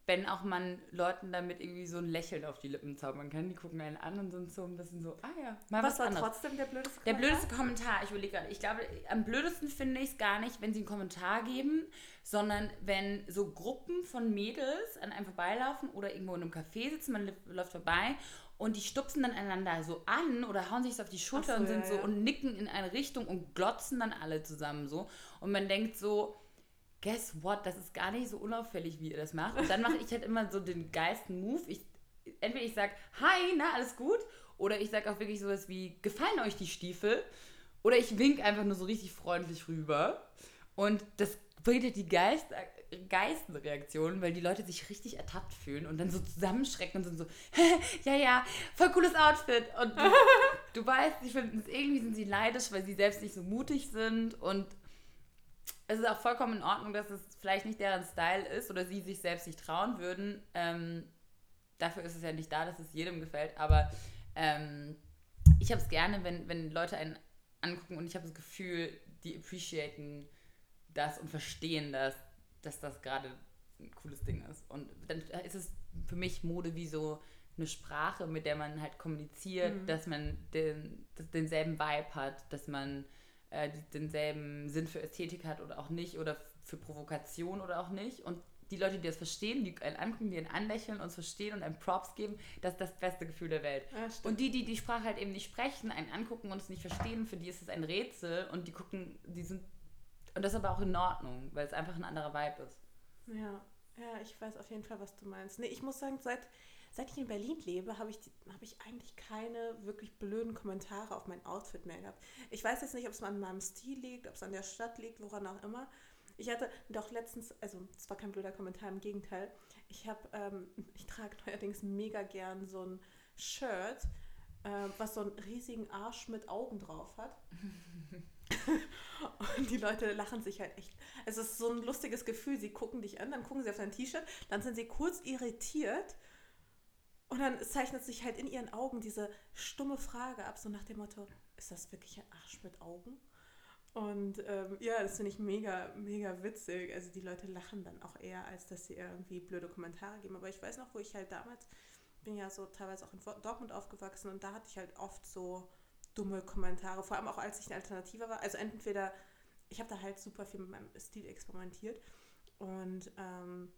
wenn auch man Leuten damit irgendwie so ein Lächeln auf die Lippen zaubern kann. Die gucken einen an und sind so ein bisschen so, ah ja, mal was, Was war anderes. trotzdem der blödeste Der Kommentar? blödeste Kommentar, ich überlege gerade, ich glaube, am blödesten finde ich es gar nicht, wenn sie einen Kommentar geben, sondern wenn so Gruppen von Mädels an einem vorbeilaufen oder irgendwo in einem Café sitzen, man läuft vorbei und die stupsen dann einander so an oder hauen sich so auf die Schulter so, und sind ja, so ja. und nicken in eine Richtung und glotzen dann alle zusammen so. Und man denkt so, guess what, das ist gar nicht so unauffällig, wie ihr das macht. Und dann mache ich halt immer so den geilsten Move. Ich, entweder ich sage, hi, na, alles gut? Oder ich sage auch wirklich sowas wie, gefallen euch die Stiefel? Oder ich wink einfach nur so richtig freundlich rüber. Und das bringt halt die geist, geilsten Reaktionen, weil die Leute sich richtig ertappt fühlen und dann so zusammenschrecken und sind so, ja, ja, voll cooles Outfit. Und du, du weißt, sie finden es irgendwie, sind sie neidisch, weil sie selbst nicht so mutig sind und es ist auch vollkommen in Ordnung, dass es vielleicht nicht deren Style ist oder sie sich selbst nicht trauen würden. Ähm, dafür ist es ja nicht da, dass es jedem gefällt, aber ähm, ich habe es gerne, wenn, wenn Leute einen angucken und ich habe das Gefühl, die appreciaten das und verstehen das, dass das gerade ein cooles Ding ist. Und dann ist es für mich Mode wie so eine Sprache, mit der man halt kommuniziert, Mhm. dass man den, dass denselben Vibe hat, dass man äh, die- denselben Sinn für Ästhetik hat oder auch nicht oder für Provokation oder auch nicht. Und die Leute, die das verstehen, die einen angucken, die einen anlächeln, uns verstehen und einem Props geben, das ist das beste Gefühl der Welt. Ja. Und die, die die Sprache halt eben nicht sprechen, einen angucken und es nicht verstehen, für die ist es ein Rätsel und die gucken, die sind. Und das ist aber auch in Ordnung, weil es einfach ein anderer Vibe ist. Ja, ja, ich weiß auf jeden Fall, was du meinst. Nee, ich muss sagen, seit, seit ich in Berlin lebe, habe ich, habe ich eigentlich keine wirklich blöden Kommentare auf mein Outfit mehr gehabt. Ich weiß jetzt nicht, ob es an meinem Stil liegt, ob es an der Stadt liegt, woran auch immer. Ich hatte doch letztens, also es war kein blöder Kommentar, im Gegenteil. Ich habe, ähm, ich trage neuerdings mega gern so ein Shirt, äh, was so einen riesigen Arsch mit Augen drauf hat. Und die Leute lachen sich halt echt. Es ist so ein lustiges Gefühl. Sie gucken dich an, dann gucken sie auf dein T-Shirt, dann sind sie kurz irritiert und dann zeichnet sich halt in ihren Augen diese stumme Frage ab, so nach dem Motto, ist das wirklich ein Arsch mit Augen? Und ähm, ja, das finde ich mega, mega witzig. Also die Leute lachen dann auch eher, als dass sie irgendwie blöde Kommentare geben. Aber ich weiß noch, wo ich halt damals bin ja so teilweise auch in Dortmund aufgewachsen und da hatte ich halt oft so dumme Kommentare, vor allem auch als ich eine Alternative war. Also entweder, ich habe da halt super viel mit meinem Stil experimentiert und ähm,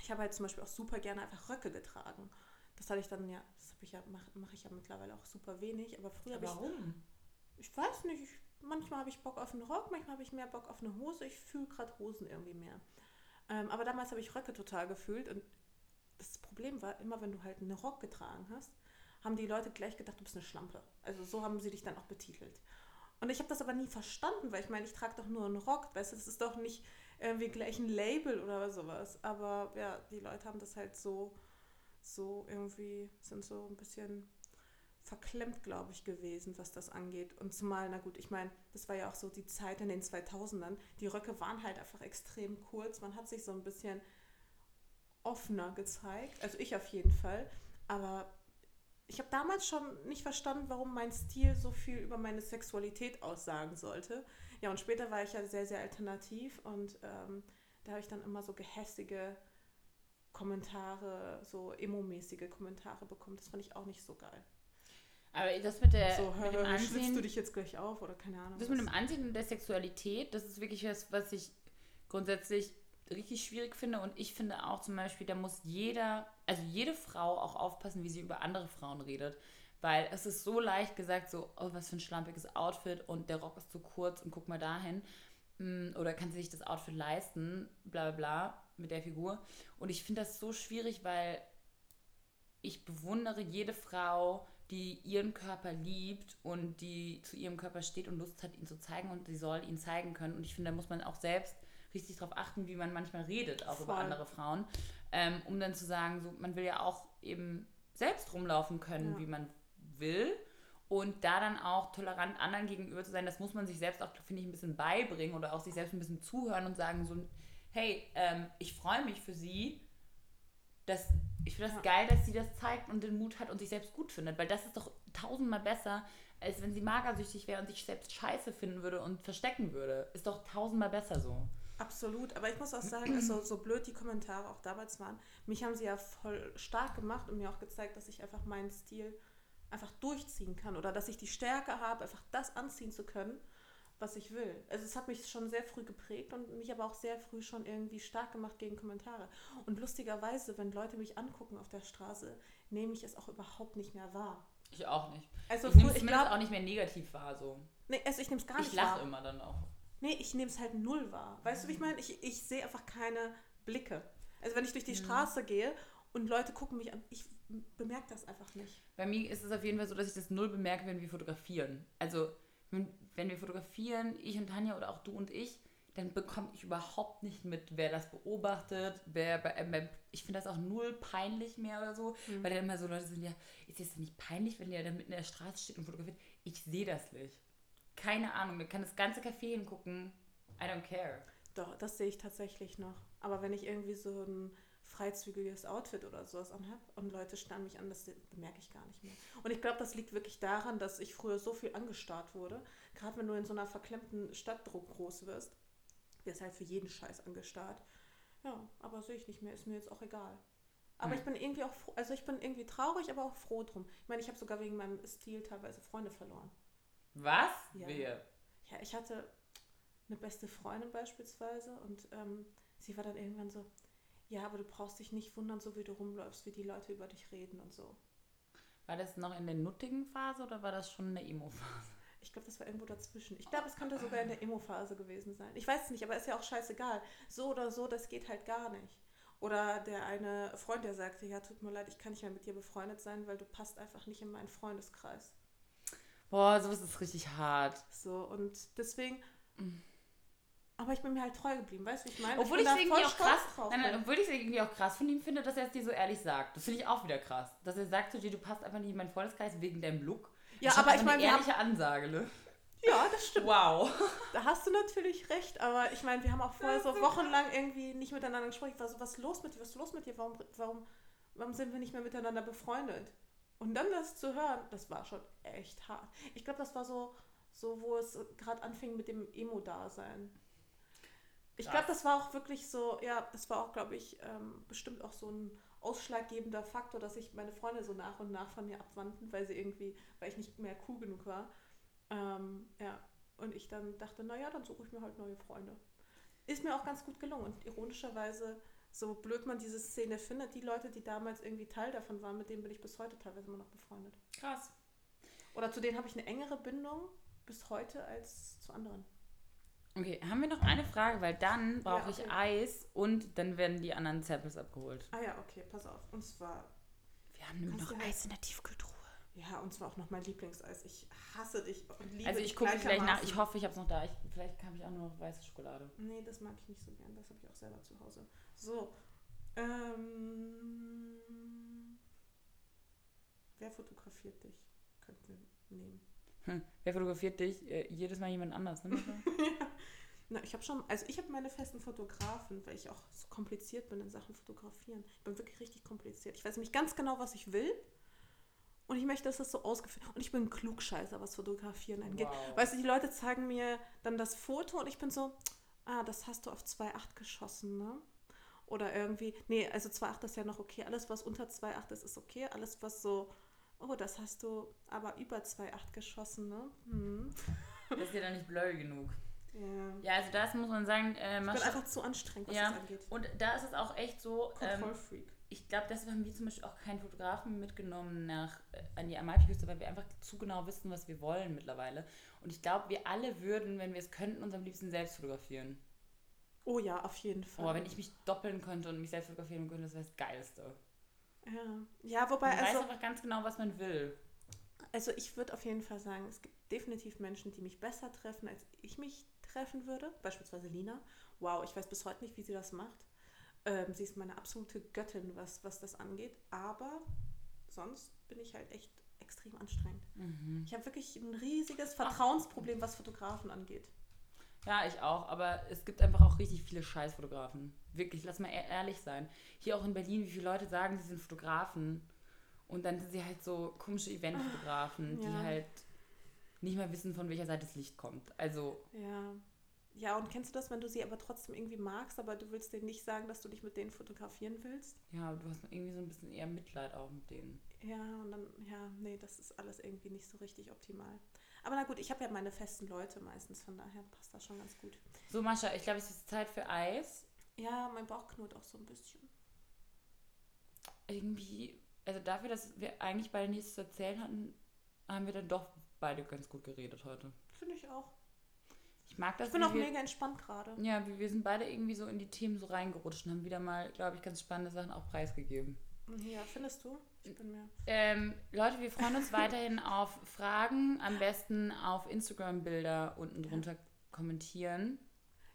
ich habe halt zum Beispiel auch super gerne einfach Röcke getragen. Das hatte ich dann ja, das ich ja, mache mach ich ja mittlerweile auch super wenig, aber früher habe ich. Warum? Ich weiß nicht, ich, manchmal habe ich Bock auf einen Rock, manchmal habe ich mehr Bock auf eine Hose. Ich fühle gerade Hosen irgendwie mehr. Ähm, aber damals habe ich Röcke total gefühlt und das Problem war, immer wenn du halt einen Rock getragen hast, haben die Leute gleich gedacht, du bist eine Schlampe. Also so haben sie dich dann auch betitelt. Und ich habe das aber nie verstanden, weil ich meine, ich trage doch nur einen Rock, weißt du, das ist doch nicht irgendwie gleich ein Label oder sowas. Aber ja, die Leute haben das halt so, so irgendwie, sind so ein bisschen verklemmt, glaube ich, gewesen, was das angeht. Und zumal, na gut, ich meine, das war ja auch so die Zeit in den 2000ern. Die Röcke waren halt einfach extrem kurz. Man hat sich so ein bisschen offener gezeigt. Also ich auf jeden Fall. Aber ich habe damals schon nicht verstanden, warum mein Stil so viel über meine Sexualität aussagen sollte. Ja, und später war ich ja sehr, sehr alternativ und ähm, da habe ich dann immer so gehässige Kommentare, so emo-mäßige Kommentare bekommen. Das fand ich auch nicht so geil. Aber das mit der so, mit dem Ansehen, du dich jetzt gleich auf oder keine Ahnung. Das was. mit dem Ansehen und der Sexualität, das ist wirklich was, was ich grundsätzlich richtig schwierig finde. Und ich finde auch zum Beispiel, da muss jeder, also jede Frau auch aufpassen, wie sie über andere Frauen redet. Weil es ist so leicht gesagt, so, oh, was für ein schlampiges Outfit und der Rock ist zu kurz und guck mal dahin. Mm, oder kann sie sich das Outfit leisten, bla bla bla, mit der Figur. Und ich finde das so schwierig, weil ich bewundere jede Frau, die ihren Körper liebt und die zu ihrem Körper steht und Lust hat, ihn zu zeigen und sie soll ihn zeigen können. Und ich finde, da muss man auch selbst richtig darauf achten, wie man manchmal redet, auch Voll. über andere Frauen, ähm, um dann zu sagen, so, man will ja auch eben selbst rumlaufen können, ja. wie man will. Und da dann auch tolerant anderen gegenüber zu sein, das muss man sich selbst auch, finde ich, ein bisschen beibringen oder auch sich selbst ein bisschen zuhören und sagen so, hey, ähm, ich freue mich für sie, dass ich finde das ja. geil, dass sie das zeigt und den Mut hat und sich selbst gut findet, weil das ist doch tausendmal besser, als wenn sie magersüchtig wäre und sich selbst scheiße finden würde und verstecken würde. Ist doch tausendmal besser so. Absolut, aber ich muss auch sagen, also, so blöd die Kommentare auch damals waren, mich haben sie ja voll stark gemacht und mir auch gezeigt, dass ich einfach meinen Stil einfach durchziehen kann oder dass ich die Stärke habe, einfach das anziehen zu können, was ich will. Also es hat mich schon sehr früh geprägt und mich aber auch sehr früh schon irgendwie stark gemacht gegen Kommentare. Und lustigerweise, wenn Leute mich angucken auf der Straße, nehme ich es auch überhaupt nicht mehr wahr. Ich auch nicht. Also ich nehme es auch nicht mehr negativ wahr so. Nee, also ich nehme es gar nicht wahr. Ich lache immer dann auch. Nee, ich nehme es halt null wahr. Weißt du, wie ich meine? Ich, ich sehe einfach keine Blicke. Also wenn ich durch die mhm. Straße gehe und Leute gucken mich an, ich bemerke das einfach nicht. Bei mir ist es auf jeden Fall so, dass ich das null bemerke, wenn wir fotografieren. Also wenn, wenn wir fotografieren, ich und Tanja oder auch du und ich, dann bekomme ich überhaupt nicht mit, wer das beobachtet, wer bei, äh, ich finde das auch null peinlich mehr oder so, mhm. weil dann immer so Leute sind, ja, ist es nicht peinlich, wenn der da mitten in der Straße steht und fotografiert? Ich sehe das nicht. Keine Ahnung, mir kann das ganze Café hingucken. I don't care. Doch, das sehe ich tatsächlich noch. Aber wenn ich irgendwie so ein freizügiges Outfit oder sowas anhabe und Leute starren mich an, das bemerke ich gar nicht mehr. Und ich glaube, das liegt wirklich daran, dass ich früher so viel angestarrt wurde. Gerade wenn du in so einer verklemmten Stadt groß wirst, wirst halt für jeden Scheiß angestarrt. Ja, aber sehe ich nicht mehr, ist mir jetzt auch egal. Aber hm. ich bin irgendwie auch, also ich bin irgendwie traurig, aber auch froh drum. Ich meine, ich habe sogar wegen meinem Stil teilweise Freunde verloren. Was? Ja. Wer? Ja, ich hatte eine beste Freundin beispielsweise und ähm, sie war dann irgendwann so, ja, aber du brauchst dich nicht wundern, so wie du rumläufst, wie die Leute über dich reden und so. War das noch in der nuttigen Phase oder war das schon in der Emo-Phase? Ich glaube, das war irgendwo dazwischen. Ich glaube, es könnte sogar in der Emo-Phase gewesen sein. Ich weiß es nicht, aber ist ja auch scheißegal. So oder so, das geht halt gar nicht. Oder der eine Freund, der sagte, ja, tut mir leid, ich kann nicht mehr mit dir befreundet sein, weil du passt einfach nicht in meinen Freundeskreis. Boah, sowas ist richtig hart. So, und deswegen. Aber ich bin mir halt treu geblieben, weißt du, ich meine? Obwohl ich es irgendwie auch krass, nein, nein, obwohl ich irgendwie auch krass von ihm finde, dass er es dir so ehrlich sagt. Das finde ich auch wieder krass. Dass er sagt zu dir, du passt einfach nicht in meinen Freundeskreis wegen deinem Look. Ja, aber ich meine. Eine ehrliche Ansage, ne? Ja, das stimmt. Wow. Da hast du natürlich recht, aber ich meine, wir haben auch vorher so wochenlang irgendwie nicht miteinander gesprochen. Ich war so, was ist los mit dir? Was ist los mit dir? Warum, warum, warum sind wir nicht mehr miteinander befreundet? Und dann das zu hören, das war schon echt hart. Ich glaube, das war so, so wo es gerade anfing mit dem Emo-Dasein. Ich glaube, das war auch wirklich so, ja, das war auch, glaube ich, ähm, bestimmt auch so ein ausschlaggebender Faktor, dass sich meine Freunde so nach und nach von mir abwandten, weil sie irgendwie, weil ich nicht mehr cool genug war. Ähm, ja, und ich dann dachte, naja, dann suche ich mir halt neue Freunde. Ist mir auch ganz gut gelungen. Und ironischerweise, so blöd man diese Szene findet, die Leute, die damals irgendwie Teil davon waren, mit denen bin ich bis heute teilweise immer noch befreundet. Krass. Oder zu denen habe ich eine engere Bindung bis heute als zu anderen. Okay, haben wir noch eine Frage, weil dann brauche Ja, ich okay. Eis und dann werden die anderen Samples abgeholt. Ah ja, okay, pass auf. Und zwar Wir haben nämlich Kannst noch Eis in der Tiefkühltruhe. Ja, und zwar auch noch mein Lieblingseis. Ich hasse dich und liebe Also ich gucke gleich nach. Ich hoffe, ich habe es noch da. Ich, vielleicht habe ich auch nur noch weiße Schokolade. Nee, das mag ich nicht so gern. Das habe ich auch selber zu Hause. So. Ähm, wer fotografiert dich? Könnten wir nehmen. Hm. Wer fotografiert dich? Äh, jedes Mal jemand anders, ne? Na, ich habe schon, also ich habe meine festen Fotografen, weil ich auch so kompliziert bin in Sachen Fotografieren. Ich bin wirklich richtig kompliziert. Ich weiß nämlich ganz genau, was ich will. Und ich möchte, dass das so ausgeführt Und ich bin ein Klugscheißer, was Fotografieren angeht. Wow. Weißt du, die Leute zeigen mir dann das Foto und ich bin so, ah, das hast du auf 2,8 geschossen, ne? Oder irgendwie, nee, also 2,8 ist ja noch okay. Alles, was unter 2,8 ist, ist okay. Alles, was so, oh, das hast du aber über 2,8 geschossen, ne? Hm. Das ist ja dann nicht blurry genug. Ja. Ja, also das muss man sagen, äh, Ich bin einfach zu anstrengend, was Ja. das angeht. und da ist es auch echt so, ähm, Kontrollfreak. ich glaube, deshalb haben wir zum Beispiel auch keinen Fotografen mitgenommen nach, äh, an die Amalfiküste, weil wir einfach zu genau wissen, was wir wollen mittlerweile. Und ich glaube, wir alle würden, wenn wir es könnten, uns am liebsten selbst fotografieren. Oh ja, auf jeden Fall. Aber wenn ich mich doppeln könnte und mich selbst fotografieren könnte, das wäre das Geilste. Ja. ja, wobei, Man weiß also, einfach ganz genau, was man will. also ich würde auf jeden Fall sagen, es gibt definitiv Menschen, die mich besser treffen, als ich mich treffen würde. Beispielsweise Lina. Wow, ich weiß bis heute nicht, wie sie das macht. Ähm, sie ist meine absolute Göttin, was, was das angeht. Aber sonst bin ich halt echt extrem anstrengend. Mhm. Ich habe wirklich ein riesiges Vertrauensproblem, was Fotografen angeht. Ja, ich auch, aber es gibt einfach auch richtig viele Scheißfotografen. Wirklich, lass mal e- ehrlich sein. Hier auch in Berlin, wie viele Leute sagen, sie sind Fotografen und dann sind sie halt so komische Eventfotografen, die Ja. halt nicht mal wissen, von welcher Seite das Licht kommt. Also, Ja. Ja, und kennst du das, wenn du sie aber trotzdem irgendwie magst, aber du willst denen nicht sagen, dass du dich mit denen fotografieren willst? ja, du hast irgendwie so ein bisschen eher Mitleid auch mit denen. Ja, und dann, ja, nee, das ist alles irgendwie nicht so richtig optimal. Aber na gut, ich habe ja meine festen Leute meistens, von daher passt das schon ganz gut. So, Mascha, ich glaube, es ist Zeit für Eis. Ja, mein Bauch knurrt auch so ein bisschen. Irgendwie, also dafür, dass wir eigentlich beide nichts zu erzählen hatten, haben wir dann doch beide ganz gut geredet heute. Finde ich auch. Ich mag das. Ich bin auch wir, mega entspannt gerade. Ja, wir, wir sind beide irgendwie so in die Themen so reingerutscht und haben wieder mal, glaube ich, ganz spannende Sachen auch preisgegeben. Ja, findest du? Ähm, Leute, wir freuen uns weiterhin auf Fragen. Am besten auf Instagram-Bilder unten drunter kommentieren.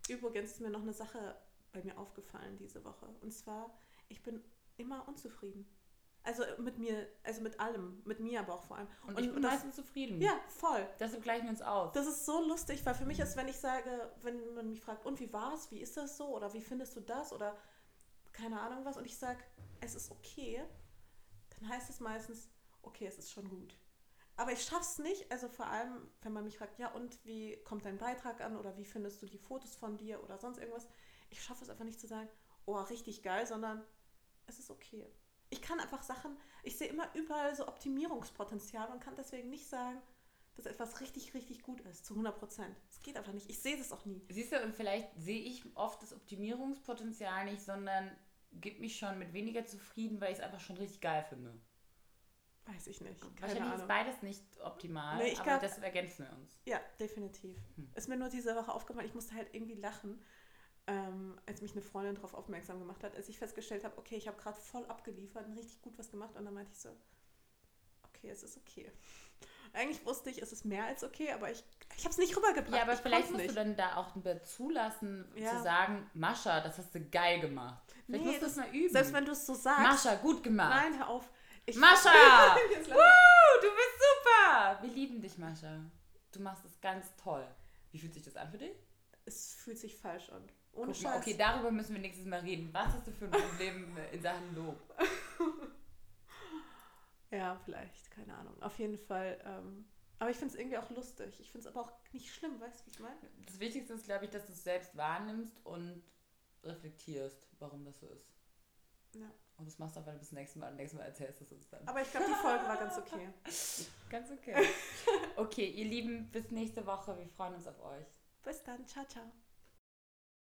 Übrigens ist mir noch eine Sache bei mir aufgefallen diese Woche. Und zwar, ich bin immer unzufrieden. Also mit mir, also mit allem. Mit mir aber auch vor allem. Und, ich bin das, meistens zufrieden. Ja, voll. Deshalb gleichen wir uns aus. Das ist so lustig, weil für mich ist, wenn ich sage, wenn man mich fragt, und wie war's, wie ist das so oder wie findest du das oder keine Ahnung was und ich sage, es ist okay, dann heißt es meistens, okay, es ist schon gut. Aber ich schaff's nicht, also vor allem, wenn man mich fragt, ja und wie kommt dein Beitrag an oder wie findest du die Fotos von dir oder sonst irgendwas, ich schaffe es einfach nicht zu sagen, oh, richtig geil, sondern es ist okay. Ich kann einfach Sachen, ich sehe immer überall so Optimierungspotenzial und kann deswegen nicht sagen, dass etwas richtig, richtig gut ist, zu 100 Prozent. Es geht einfach nicht. Ich sehe das auch nie. Siehst du, und vielleicht sehe ich oft das Optimierungspotenzial nicht, sondern gebe mich schon mit weniger zufrieden, weil ich es einfach schon richtig geil finde. Weiß ich nicht. Keine Wahrscheinlich ist Ahnung. beides nicht optimal, Nee, ich aber glaub- deshalb ergänzen wir uns. Ja, definitiv. Hm. Ist mir nur diese Woche aufgefallen, ich musste halt irgendwie lachen, ähm, als mich eine Freundin darauf aufmerksam gemacht hat, als ich festgestellt habe, okay, ich habe gerade voll abgeliefert und richtig gut was gemacht und dann meinte ich so, okay, es ist okay. Eigentlich wusste ich, es ist mehr als okay, aber ich, ich habe es nicht rübergebracht. Ja, aber ich vielleicht musst du nicht. dann da auch zulassen, Ja. zu sagen, Mascha, das hast du geil gemacht. Vielleicht Nee, musst du es das- mal üben. Selbst wenn du es so sagst. Mascha, gut gemacht. Nein, hör auf. Ich, Mascha! Woo, du bist super! Wir lieben dich, Mascha. Du machst es ganz toll. Wie fühlt sich das an für dich? es fühlt sich falsch an. Ohne Guck mal, Scheiß. okay, darüber müssen wir nächstes Mal reden. Was hast du für ein Problem in Sachen Lob? Ja, vielleicht, keine Ahnung. Auf jeden Fall, ähm, Aber ich finde es irgendwie auch lustig. Ich finde es aber auch nicht schlimm, weißt du, wie ich meine? Das Wichtigste ist, glaube ich, dass du es selbst wahrnimmst und reflektierst, warum das so ist. Ja. Und das machst du auch, wenn du bis nächstes Mal, nächstes Mal erzählst du es uns dann. Aber ich glaube, die Folge war ganz okay. Ganz okay. Okay, ihr Lieben, bis nächste Woche. Wir freuen uns auf euch. Bis dann. Ciao, ciao.